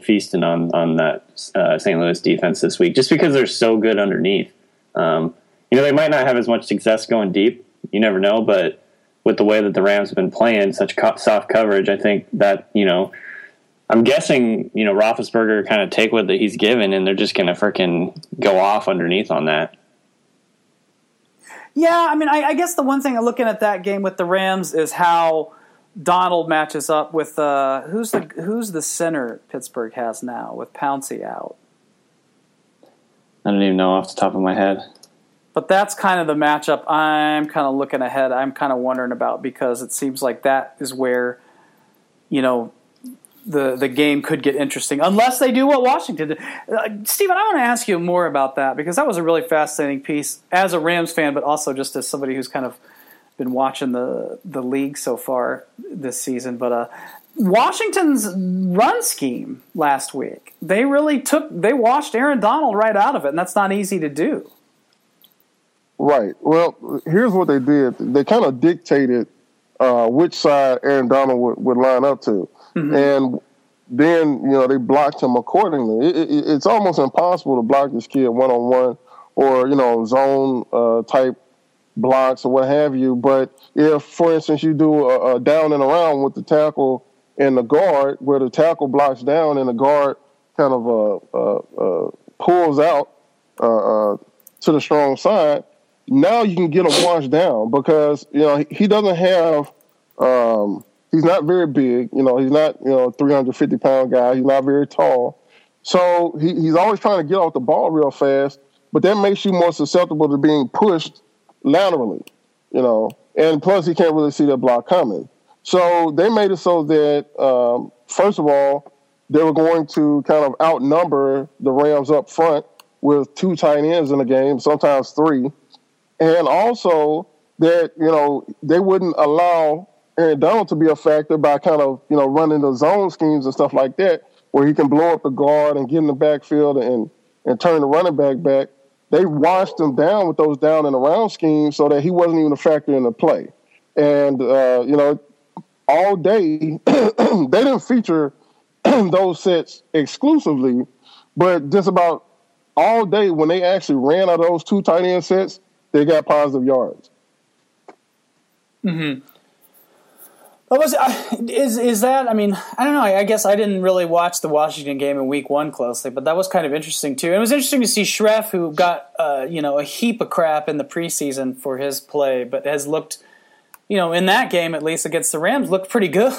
feasting on on that uh, St. Louis defense this week, just because they're so good underneath. Um, you know, they might not have as much success going deep. You never know, but with the way that the Rams have been playing such co- soft coverage, I think that you know I'm guessing, you know, Roethlisberger kind of take what that he's given, and they're just going to freaking go off underneath on that. Yeah, I mean, I, I, guess the one thing looking at that game with the Rams is how Donald matches up with uh, who's the who's the center Pittsburgh has now with Pouncey out. I don't even know off the top of my head. But that's kind of the matchup I'm kind of looking ahead. I'm kind of wondering about because it seems like that is where, you know, the the game could get interesting unless they do what Washington did. Uh, Stephen, I want to ask you more about that because that was a really fascinating piece as a Rams fan, but also just as somebody who's kind of been watching the the league so far this season. But uh, Washington's run scheme last week, they really took they washed Aaron Donald right out of it, and that's not easy to do. Right. Well, here's what they did. They kind of dictated uh, which side Aaron Donald would, would line up to. Mm-hmm. And then, you know, they blocked him accordingly. It, it, it's almost impossible to block this kid one on one or, you know, zone uh, type blocks or what have you. But if, for instance, you do a, a, down and around with the tackle and the guard, where the tackle blocks down and the guard kind of uh, uh, uh pulls out uh, uh, to the strong side, now you can get him washed down because you know he doesn't have. Um, he's not very big. You know, he's not you know 350 pound guy. He's not very tall. So he, he's always trying to get off the ball real fast, but that makes you more susceptible to being pushed laterally. You know, and plus he can't really see the block coming. So they made it so that um, first of all they were going to kind of outnumber the Rams up front with two tight ends in the game, sometimes three and also that you know they wouldn't allow Aaron Donald to be a factor by kind of you know running the zone schemes and stuff like that, where he can blow up the guard and get in the backfield and and turn the running back back. They washed him down with those down and around schemes so that he wasn't even a factor in the play. And uh, you know, all day they didn't feature those sets exclusively, but just about all day when they actually ran out of those two tight end sets, they got positive yards. Hmm. What was uh, is is that? I mean, I don't know. I, I, guess I didn't really watch the Washington game in Week One closely, but that was kind of interesting too. And it was interesting to see Scherff, who got uh, you know a heap of crap in the preseason for his play, but has looked, you know, in that game at least against the Rams, looked pretty good.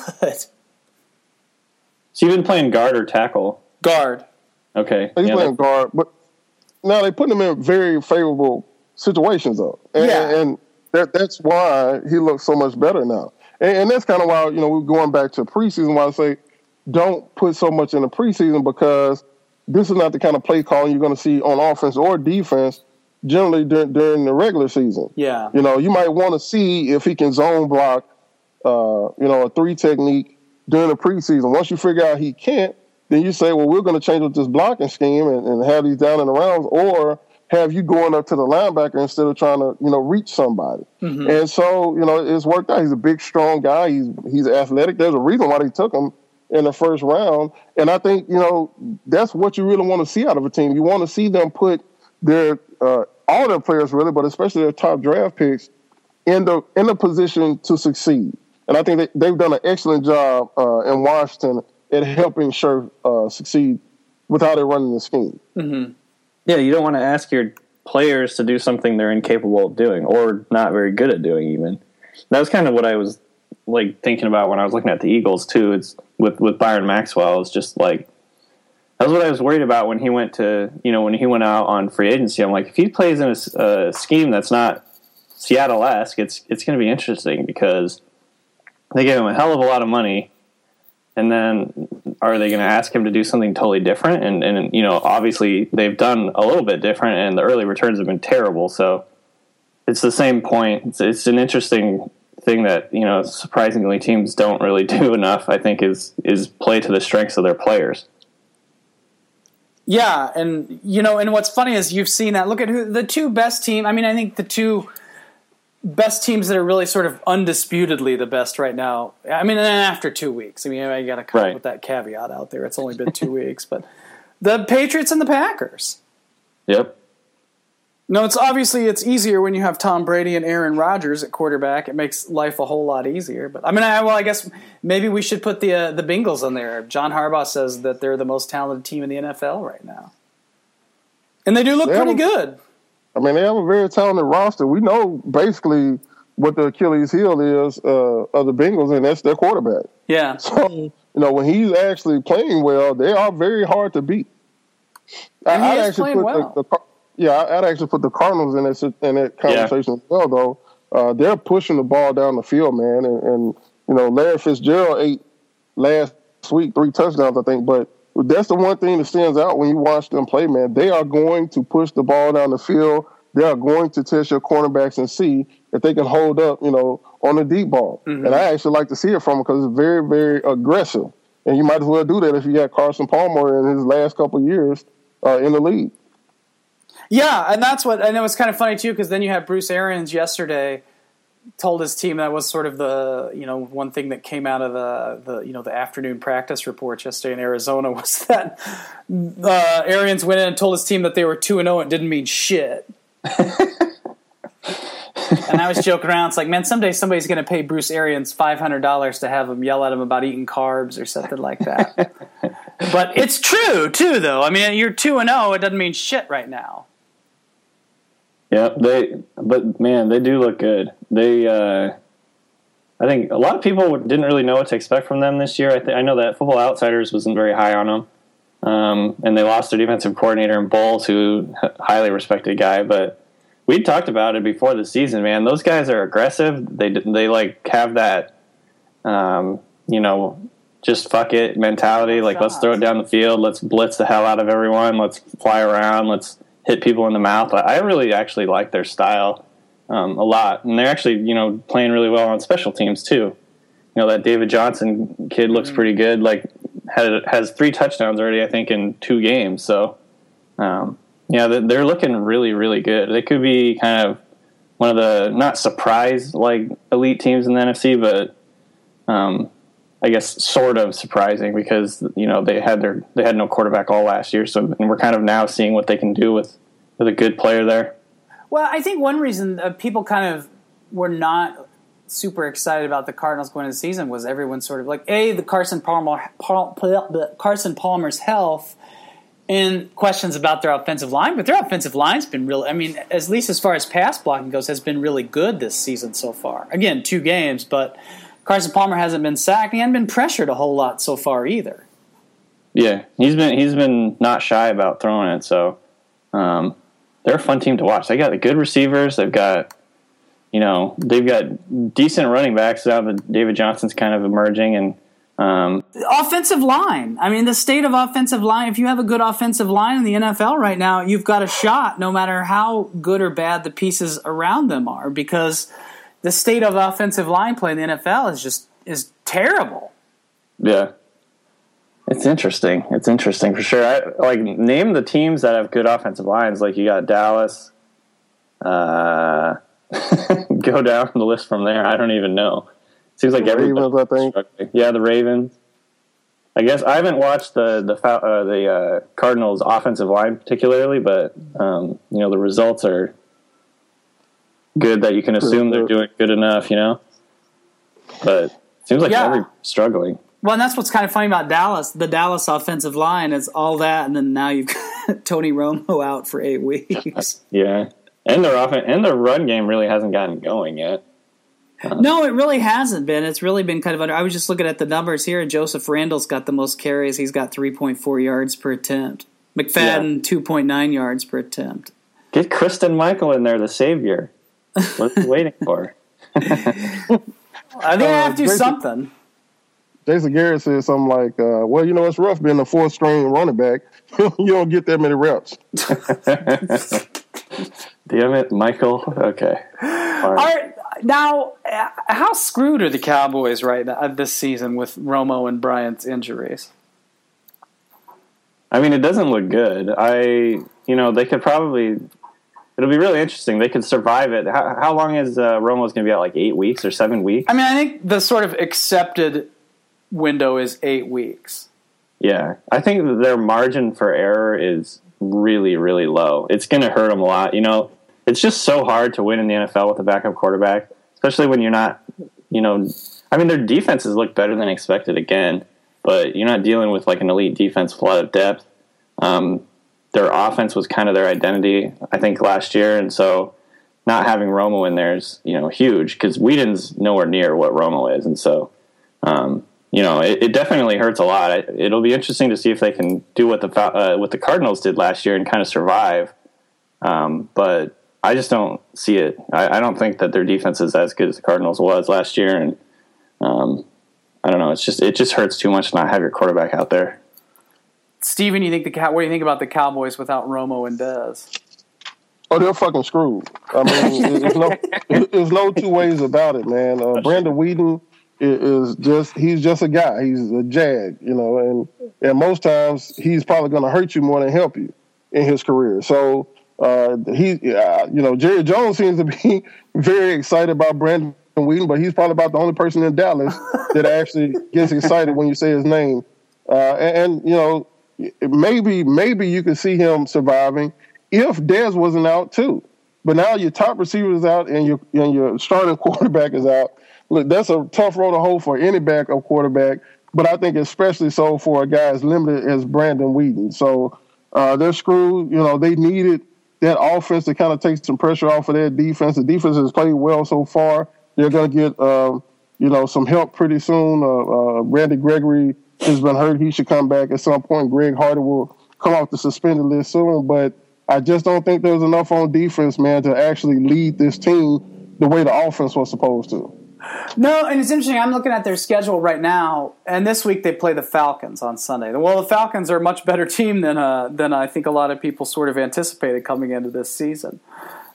So you've been playing guard or tackle? Guard. Okay. He's yeah, playing guard, but now they put him in very favorable situations though, and, Yeah. and that that's why he looks so much better now. And, and that's kind of why you know we're going back to preseason. Why I say don't put so much in the preseason because this is not the kind of play calling you're going to see on offense or defense generally during, during the regular season. Yeah. You know, you might want to see if he can zone block, uh, you know, a three technique during the preseason. Once you figure out he can't, then you say, well, we're going to change up this blocking scheme and, and have these down and arounds, or have you going up to the linebacker instead of trying to, you know, reach somebody. And so, you know, it's worked out. He's a big, strong guy. He's he's athletic. There's a reason why they took him in the first round. And I think, you know, that's what you really want to see out of a team. You want to see them put their uh, all their players really, but especially their top draft picks in the in a position to succeed. And I think they, they've done an excellent job uh, in Washington at helping Scherff uh, succeed without it running the scheme. Yeah, you don't want to ask your players to do something they're incapable of doing or not very good at doing. Even that was kind of what I was like thinking about when I was looking at the Eagles too. It's with with Byron Maxwell. It's just like that was what I was worried about when he went to you know when he went out on free agency. I'm like, if he plays in a, scheme that's not Seattle esque, it's it's going to be interesting because they gave him a hell of a lot of money, and then are they going to ask him to do something totally different? And and you know, obviously they've done a little bit different, and the early returns have been terrible. So it's the same point. It's, it's an interesting thing that you know surprisingly teams don't really do enough. I think is is play to the strengths of their players. Yeah, and you know, and what's funny is you've seen that. Look at who the two best team. I mean, I think the two best teams that are really sort of undisputedly the best right now. I mean, and after two weeks, I mean, I got to come Right. with that caveat out there. It's only been two weeks, but the Patriots and the Packers. Yep. No, it's obviously it's easier when you have Tom Brady and Aaron Rodgers at quarterback. It makes life a whole lot easier. But I mean, I, well, I guess maybe we should put the uh, the Bengals on there. John Harbaugh says that they're the most talented team in the NFL right now, and they do look Yeah. pretty good. I mean, they have a very talented roster. We know basically what the Achilles heel is uh, of the Bengals, and that's their quarterback. Yeah, So, you know, when he's actually playing well, they are very hard to beat. And he I'd is actually playing put well. the, the yeah, I'd actually put the Cardinals in that in that conversation as well. Though uh, they're pushing the ball down the field, man, and, and you know, Larry Fitzgerald ate last week three touchdowns, I think, but. That's the one thing that stands out when you watch them play, man. They are going to push the ball down the field. They are going to test your cornerbacks and see if they can hold up, you know, on the deep ball. And I actually like to see it from them because it's very, very aggressive. And you might as well do that if you got Carson Palmer in his last couple years uh, in the league. yeah, and that's what. And it was kind of funny too because then you had Bruce Arians yesterday told his team that was sort of the you know one thing that came out of the the you know the afternoon practice reports yesterday in Arizona was that uh, Arians went in and told his team that they were two and zero and didn't mean shit. and I was joking around. It's like, man, someday somebody's going to pay Bruce Arians five hundred dollars to have him yell at him about eating carbs or something like that. but it's true too, though. I mean, you're two and zero. It doesn't mean shit right now. Yep. They, but man, they do look good. They, uh, I think a lot of people didn't really know what to expect from them this year. I, th- I know that Football Outsiders wasn't very high on them, um, and they lost their defensive coordinator in Bowles, who highly respected guy. But we talked about it before the season, man. Those guys are aggressive. They they like have that, um, you know, just fuck it mentality. Like let's throw it down the field. Let's blitz the hell out of everyone. Let's fly around. Let's hit people in the mouth. I really actually like their style um, a lot, and they're actually you know playing really well on special teams too. You know that David Johnson kid looks pretty good. Like had, has three touchdowns already, I think, in two games. So um, yeah, they're- they're looking really really good. They could be kind of one of the not surprise like elite teams in the NFC, but um, I guess sort of surprising because you know they had their they had no quarterback all last year, so and we're kind of now seeing what they can do with with a good player there. Well, I think one reason uh, people kind of were not super excited about the Cardinals going into the season was everyone sort of like a the Carson Palmer Carson Palmer's health and questions about their offensive line, but their offensive line's been really, I mean, at least as far as pass blocking goes, has been really good this season so far. Again, two games, but Carson Palmer hasn't been sacked. He hasn't been pressured a whole lot so far either. Yeah, he's been he's been not shy about throwing it. So um, they're a fun team to watch. They got the good receivers. They've got you know they've got decent running backs. Now that David Johnson's kind of emerging and um, offensive line. I mean, the state of offensive line. If you have a good offensive line in the NFL right now, you've got a shot, no matter how good or bad the pieces around them are, because the state of offensive line play in the NFL is just is terrible. Yeah, it's interesting. It's interesting for sure. I, like name the teams that have good offensive lines. Like you got Dallas. Uh, go down the list from there. I don't even know. Seems like every Ravens, I think. Yeah, the Ravens. I guess I haven't watched the the uh, the uh, Cardinals' offensive line particularly, but um, you know the results are good that you can assume they're doing good enough, you know. But it seems like yeah. every struggling. Well, and that's what's kind of funny about Dallas. The Dallas offensive line is all that, and then now you've got Tony Romo out for eight weeks. yeah, and their offense and their run game really hasn't gotten going yet. Uh. No, it really hasn't been. It's really been kind of under. I was just looking at the numbers here, and Joseph Randle's got the most carries. He's got 3.4 yards per attempt. McFadden, yeah. 2.9 yards per attempt. Get Christine Michael in there, the savior. What's he waiting for? I think uh, I have to do something. Jason Garrett said something like, uh, "Well, you know, it's rough being a fourth string running back. you don't get that many reps." Damn it, Michael. Okay. All right. Now, how screwed are the Cowboys right now this season with Romo and Bryant's injuries? I mean, it doesn't look good. I, you know, they could probably. It'll be really interesting. They could survive it. How, how long is uh, Romo's going to be out? Like eight weeks or seven weeks? I mean, I think the sort of accepted window is eight weeks. Yeah, I think their margin for error is really, really low. It's going to hurt them a lot. You know, it's just so hard to win in the NFL with a backup quarterback, especially when you're not, you know, I mean, their defenses look better than expected again, but you're not dealing with like an elite defense a lot of depth. Um, their offense was kind of their identity, I think, last year, and so not having Romo in there is, you know, huge because Weeden's nowhere near what Romo is, and so, um, you know, it, it, definitely hurts a lot. It'll be interesting to see if they can do what the uh, what the Cardinals did last year and kind of survive. Um, but I just don't see it. I, I, don't think that their defense is as good as the Cardinals was last year, and um, I don't know. It's just it just hurts too much to not have your quarterback out there. Steven, you think the what do you think about the Cowboys without Romo and Dez? Oh, they're fucking screwed. I mean, there's no there's no two ways about it, man. Uh, Brandon Weeden is just he's just a guy. He's a jag, you know, and and most times he's probably going to hurt you more than help you in his career. So uh, he, uh, you know, Jerry Jones seems to be very excited about Brandon Weeden, but he's probably about the only person in Dallas that actually gets excited when you say his name. Uh, and, and, you know, maybe maybe you could see him surviving if Dez wasn't out too. But now your top receiver is out and your and your starting quarterback is out. Look, that's a tough road to hold for any backup quarterback, but I think especially so for a guy as limited as Brandon Weeden. So uh, they're screwed. You know, they needed that offense to kind of take some pressure off of their defense. The defense has played well so far. They're going to get, uh, you know, some help pretty soon. Uh, uh, Randy Gregory has been hurt. He should come back at some point. Greg Hardy will come off the suspended list soon. But I just don't think there's enough on defense, man, to actually lead this team the way the offense was supposed to. No, and it's interesting. I'm looking at their schedule right now, and this week they play the Falcons on Sunday. Well, the Falcons are a much better team than uh, than I think a lot of people sort of anticipated coming into this season.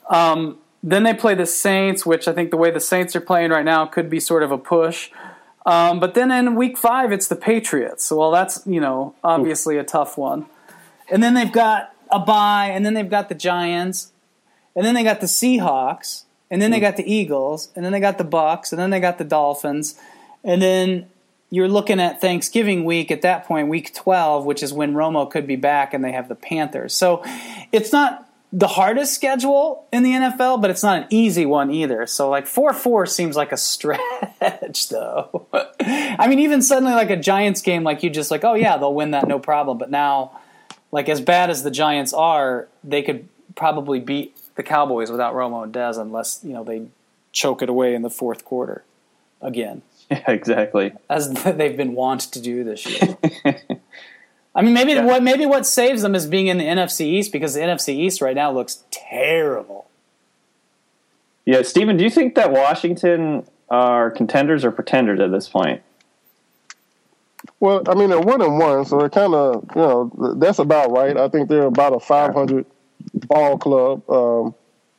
Um, then they play the Saints, which I think the way the Saints are playing right now could be sort of a push. Um, but then in week five, it's the Patriots. So, well, that's you know obviously a tough one. And then they've got a bye, and then they've got the Giants, and then they got the Seahawks and then they got the Eagles, and then they got the Bucs, and then they got the Dolphins, and then you're looking at Thanksgiving week at that point, week 12, which is when Romo could be back and they have the Panthers. So it's not the hardest schedule in the NFL, but it's not an easy one either. So like 4-4 seems like a stretch though. I mean even suddenly like a Giants game like you just like, "Oh yeah, they'll win that no problem." But now like as bad as the Giants are, they could probably beat the Cowboys without Romo and Dez unless, you know, they choke it away in the fourth quarter again. Yeah, exactly. As they've been wont to do this year. I mean, maybe yeah. what maybe what saves them is being in the NFC East because the NFC East right now looks terrible. Yeah, Stephen, do you think that Washington are contenders or pretenders at this point? Well, I mean, they're one and one, so they're kind of you know that's about right. I think they're about a 500 ball club. Um,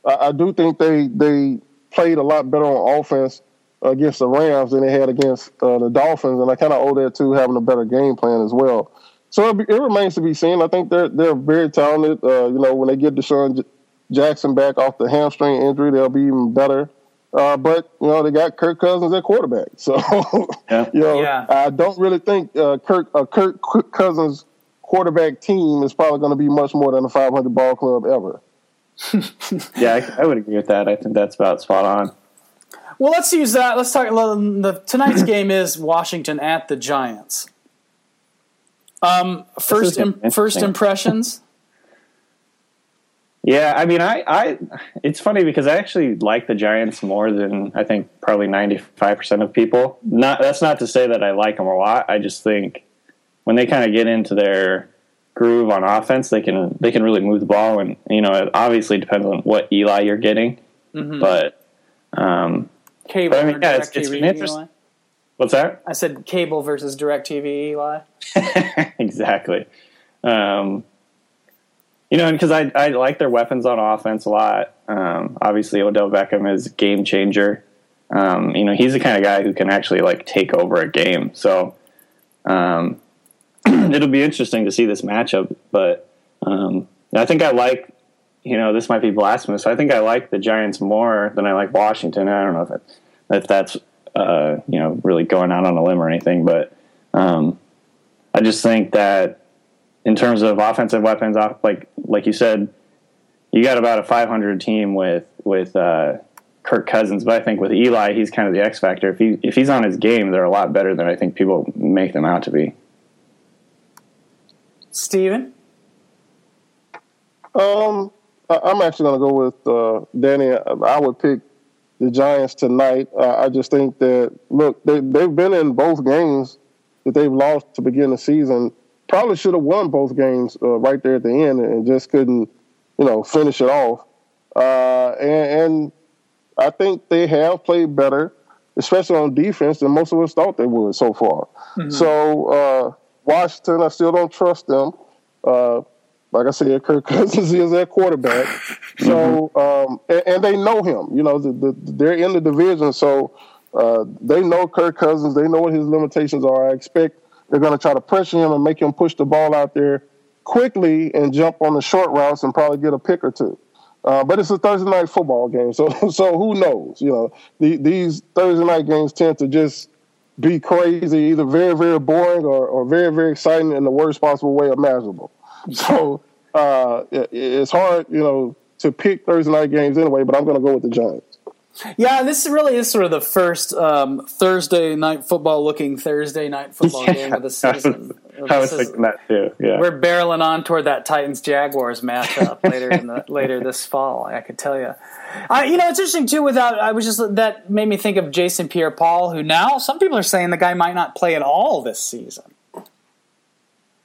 I, I do think they they played a lot better on offense against the Rams than they had against uh, the Dolphins, and I kind of owe that to having a better game plan as well. So it, it, remains to be seen. I think they're they're very talented. Uh, you know, when they get DeSean J- Jackson back off the hamstring injury, they'll be even better. Uh, but you know, they got Kirk Cousins at quarterback, so yeah. you know, yeah. I don't really think uh, Kirk uh, Kirk Cousins quarterback team is probably going to be much more than a 500 ball club ever. yeah, I, I would agree with that. I think that's about spot on. Well, let's use that. Let's talk. The, tonight's game is Washington at the Giants. Um, first, Im- first impressions. Yeah, I mean, I, I, it's funny because I actually like the Giants more than I think probably ninety five percent of people. Not that's not to say that I like them a lot. I just think when they kind of get into their groove on offense, they can they can really move the ball, and you know, it obviously depends on what Eli you're getting, mm-hmm. but um, Cable but, I mean, yeah, it's, it's been interesting. What's that? I said cable versus DirecTV, Eli. exactly. Um, you know, because I I like their weapons on offense a lot. Um, obviously, Odell Beckham is a game changer. Um, you know, he's the kind of guy who can actually like take over a game. So um, it'll be interesting to see this matchup. But um, I think I like you know, this might be blasphemous. I think I like the Giants more than I like Washington. I don't know if it, if that's uh, you know really going out on a limb or anything, but um, I just think that in terms of offensive weapons, like like you said, you got about a 500 team with with uh, Kirk Cousins, but I think with Eli, he's kind of the X factor. If he if he's on his game, they're a lot better than I think people make them out to be. Steven? Um, I'm actually going to go with uh, Danny. I would pick the Giants tonight. Uh, I just think that look, they they've been in both games that they've lost to begin the season. Probably should have won both games uh, right there at the end, and just couldn't, you know, finish it off. Uh, and, and, I think they have played better, especially on defense, than most of us thought they would so far. Mm-hmm. So uh, Washington, I still don't trust them. Like I said, Kirk Cousins is their quarterback. So, mm-hmm. um, and, and, they know him. You know, the, the, they're in the division, so uh, they know Kirk Cousins. They know what his limitations are. I expect they're going to try to pressure him and make him push the ball out there quickly and jump on the short routes and probably get a pick or two. Uh, but it's a Thursday night football game, so so who knows? You know, the, these Thursday night games tend to just be crazy, either very very boring or, or very very exciting in the worst possible way imaginable. So uh, it, it's hard, you know, to pick Thursday night games anyway. But I'm going to go with the Giants. Yeah, this really is sort of the first um, Thursday night football looking Thursday night football yeah, game of the season. I was, thinking that too. Yeah, we're barreling on toward that Titans Jaguars matchup later in the later this fall. I could tell you. Uh, you know, it's interesting too. Without I was just that made me think of Jason Pierre-Paul, who now some people are saying the guy might not play at all this season.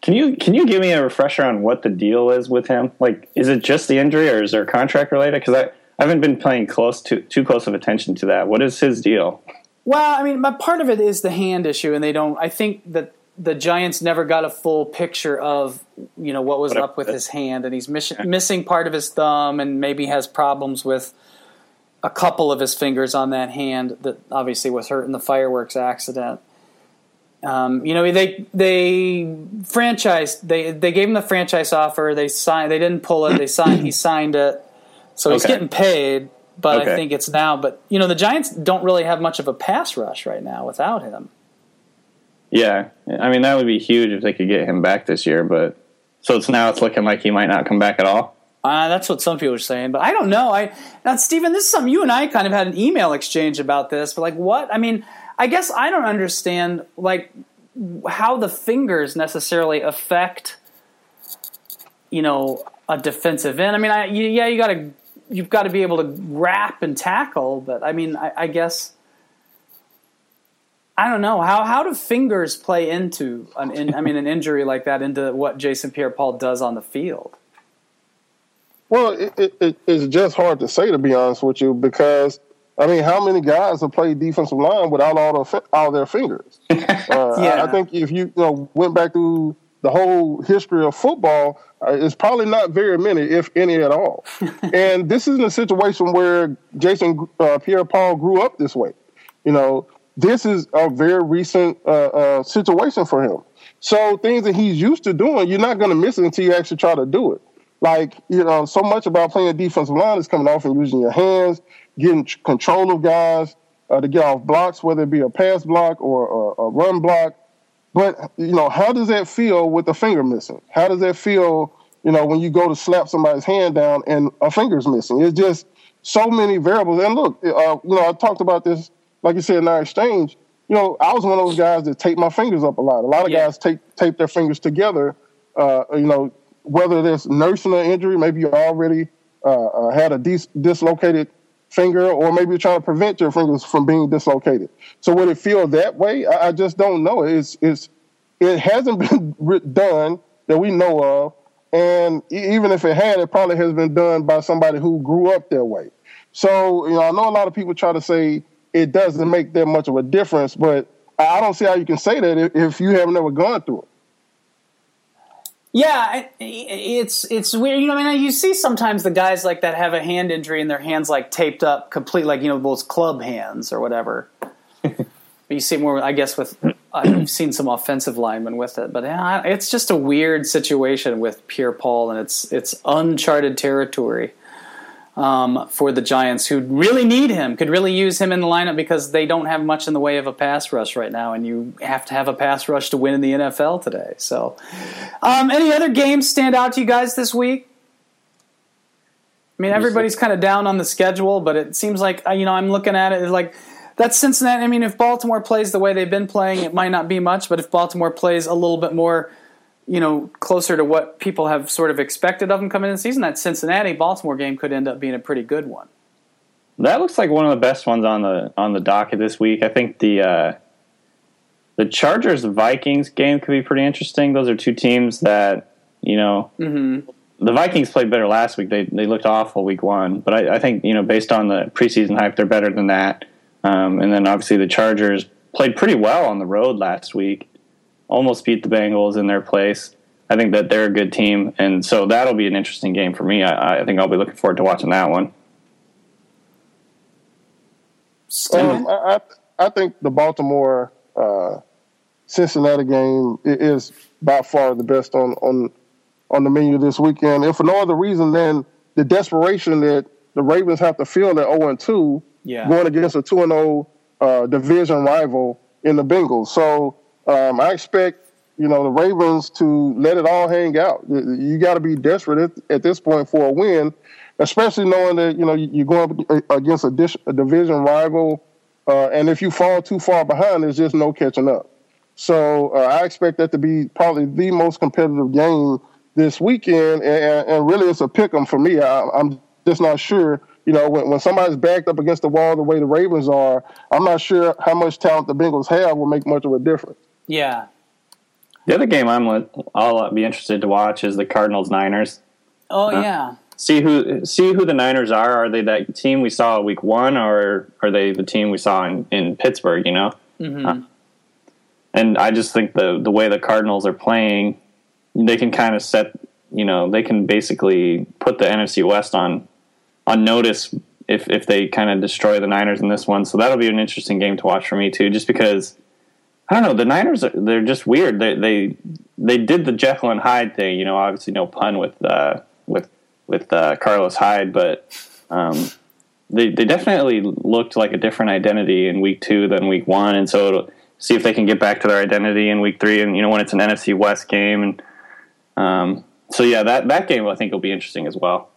Can you can you give me a refresher on what the deal is with him? Like, is it just the injury, or is there contract related? Because I, I haven't been paying close to too close of attention to that. What is his deal? Well, I mean, part of it is the hand issue, and they don't. I think that the Giants never got a full picture of you know what was what up with his hand, and he's miss- missing part of his thumb, and maybe has problems with a couple of his fingers on that hand that obviously was hurt in the fireworks accident. Um, you know, they they franchise they they gave him the franchise offer. They signed. They didn't pull it. They signed. he signed it. So he's okay. getting paid. But okay. I think it's now. But you know, the Giants don't really have much of a pass rush right now without him. Yeah, I mean that would be huge if they could get him back this year. But so it's now it's looking like he might not come back at all. Uh, that's what some people are saying, but I don't know. I now, Stephen, this is something you and I kind of had an email exchange about this. But like, what? I mean, I guess I don't understand like how the fingers necessarily affect, you know, a defensive end. I mean, I, yeah, you got to you've got to be able to wrap and tackle, but I mean, I, I guess I don't know how how do fingers play into an in, I mean an injury like that into what Jason Pierre-Paul does on the field. Well, it, it, it's just hard to say to be honest with you because I mean, how many guys have played defensive line without all the all their fingers? Uh, yeah. I, I, think if you, you know went back through the whole history of football, uh, it's probably not very many, if any at all. and this isn't a situation where Jason uh, Pierre-Paul grew up this way. You know, this is a very recent uh, uh, situation for him. So things that he's used to doing, you're not going to miss it until you actually try to do it. Like you know, so much about playing defensive line is coming off and using your hands, getting control of guys uh, to get off blocks, whether it be a pass block or a, a run block. But you know, how does that feel with a finger missing? How does that feel? You know, when you go to slap somebody's hand down and a finger's missing, it's just so many variables. And look, uh, you know, I talked about this like you said in our exchange, you know, I was one of those guys that tape my fingers up a lot. A lot of yeah. guys tape tape their fingers together. Uh, you know, whether there's nursing an injury, maybe you already uh, uh, had a dis- dislocated finger, or maybe you're trying to prevent your fingers from being dislocated. So would it feel that way? I, I just don't know. It's it's it hasn't been done that we know of, and even if it had, it probably has been done by somebody who grew up that way. So you know, I know a lot of people try to say it doesn't make that much of a difference. But I don't see how you can say that if you have never gone through it. Yeah, it's it's weird. You know, I mean, you see sometimes the guys like that have a hand injury and their hands like taped up, complete, like you know those club hands or whatever. but you see more, I guess, with I've seen some offensive linemen with it, but yeah, it's just a weird situation with Pierre Paul, and it's it's uncharted territory um, for the Giants, who really need him, could really use him in the lineup because they don't have much in the way of a pass rush right now, and you have to have a pass rush to win in the NFL today. So, um, any other games stand out to you guys this week? I mean, everybody's kind of down on the schedule, but it seems like uh, you know I'm looking at it like that's Cincinnati. I mean, if Baltimore plays the way they've been playing, it might not be much, but if Baltimore plays a little bit more you know, closer to what people have sort of expected of them coming in the season, that Cincinnati Baltimore game could end up being a pretty good one. That looks like one of the best ones on the on the docket this week. I think the uh, the Chargers Vikings game could be pretty interesting. Those are two teams that you know. Mm-hmm. The Vikings played better last week. They they looked awful week one, but I, I think you know based on the preseason hype, they're better than that. Um, and then obviously the Chargers played pretty well on the road last week almost beat the Bengals in their place. I think that they're a good team, and so that'll be an interesting game for me. I, I think I'll be looking forward to watching that one. Um, I, I think the Baltimore uh, Cincinnati game is by far the best on on on the menu this weekend, and for no other reason than the desperation that the Ravens have to feel at zero and two, going against a two and zero uh, division rival in the Bengals. So um, I expect you know the Ravens to let it all hang out. You got to be desperate at, this point for a win, especially knowing that you know you're going against a, dish, a division rival, uh, and if you fall too far behind, there's just no catching up. So uh, I expect that to be probably the most competitive game this weekend, and, and really it's a pick 'em for me. I, I'm just not sure you know, when, when somebody's backed up against the wall the way the Ravens are, I'm not sure how much talent the Bengals have will make much of a difference. Yeah. The other game I'm I'll be interested to watch is the Cardinals Niners. Oh uh, yeah. See who see who the Niners are. Are they that team we saw week one, or are they the team we saw in, in Pittsburgh? You know. Mm-hmm. Uh, and I just think the the way the Cardinals are playing, they can kind of set. You know, they can basically put the NFC West on on notice if if they kind of destroy the Niners in this one. So that'll be an interesting game to watch for me too, just because I don't know. The Niners are they're just weird. They they they did the Jekyll and Hyde thing. You know, obviously no pun with uh, with with uh, Carlos Hyde, but um, they they definitely looked like a different identity in week two than week one, and so see if they can get back to their identity in week three. And you know when it's an NFC West game, and um, so yeah, that that game I think will be interesting as well.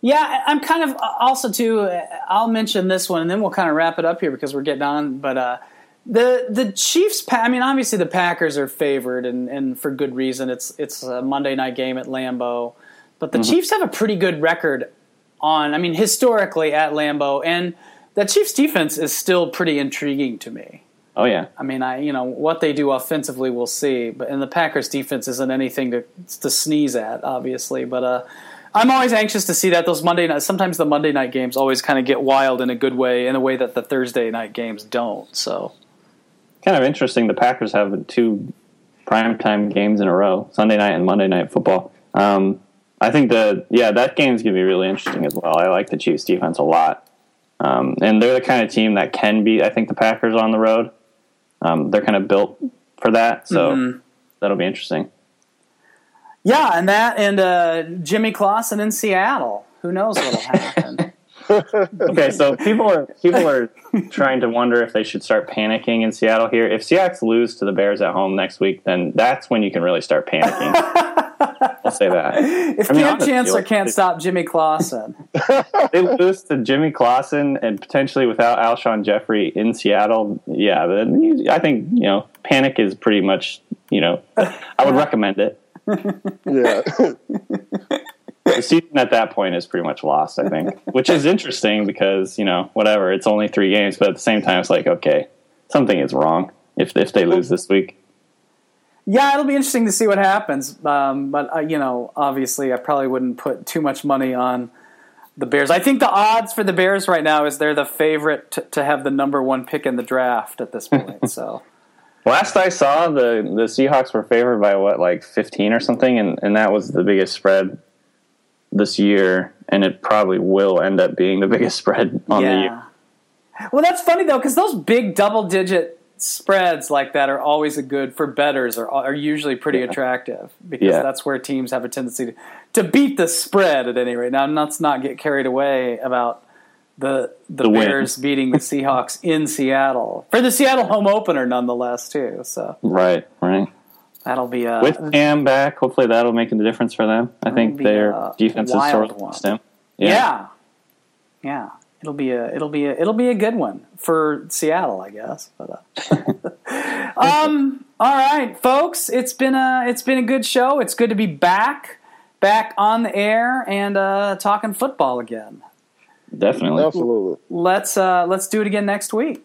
Yeah, I'm kind of also too. I'll mention this one, and then we'll kind of wrap it up here because we're getting on. But uh, the the Chiefs. I mean, obviously the Packers are favored, and, and for good reason. It's it's a Monday night game at Lambeau, but the mm-hmm. Chiefs have a pretty good record on. I mean, historically at Lambeau, and the Chiefs defense is still pretty intriguing to me. Oh yeah. I mean, I you know what they do offensively, we'll see. But and the Packers defense isn't anything to to sneeze at, obviously. But uh, I'm always anxious to see that those Monday night. Sometimes the Monday night games always kind of get wild in a good way, in a way that the Thursday night games don't. So, kind of interesting. The Packers have two primetime games in a row: Sunday night and Monday night football. Um, I think the yeah that game's gonna be really interesting as well. I like the Chiefs defense a lot, um, and they're the kind of team that can beat. I think the Packers on the road. Um, they're kind of built for that, so mm-hmm. that'll be interesting. Yeah, and that and uh, Jimmy Clausen in Seattle. Who knows what'll happen? okay, so people are people are trying to wonder if they should start panicking in Seattle here. If Seahawks lose to the Bears at home next week, then that's when you can really start panicking. I'll say that. If I mean, Kam Chancellor can't stop Jimmy Clausen, they lose to Jimmy Clausen and potentially without Alshon Jeffery in Seattle. Yeah, then I think you know panic is pretty much you know I would recommend it yeah. The season at that point is pretty much lost, I think, which is interesting because you know whatever it's only three games, but at the same time it's like okay, something is wrong if if they lose this week. Yeah, it'll be interesting to see what happens. Um, but uh, you know, obviously, I probably wouldn't put too much money on the Bears. I think the odds for the Bears right now is they're the favorite to, to have the number one pick in the draft at this point. so Last I saw, the the Seahawks were favored by what, like fifteen or something, and and that was the biggest spread this year, and it probably will end up being the biggest spread on yeah. the year. Well, that's funny though, because those big double digit spreads like that are always a good for bettors are are usually pretty yeah. attractive because yeah. that's where teams have a tendency to, to beat the spread at any rate. Now, let's not get carried away about the the, the Bears win. beating the Seahawks in Seattle for the Seattle home opener, nonetheless, too. So right, right. That'll be a, with Kam back. Hopefully, that'll make a difference for them. I think their defense is sort of Yeah. yeah, yeah. It'll be a it'll be a it'll be a good one for Seattle, I guess. But uh. um, all right, folks. It's been a it's been a good show. It's good to be back back on the air and uh, talking football again. Definitely. Absolutely. Let's uh, let's do it again next week.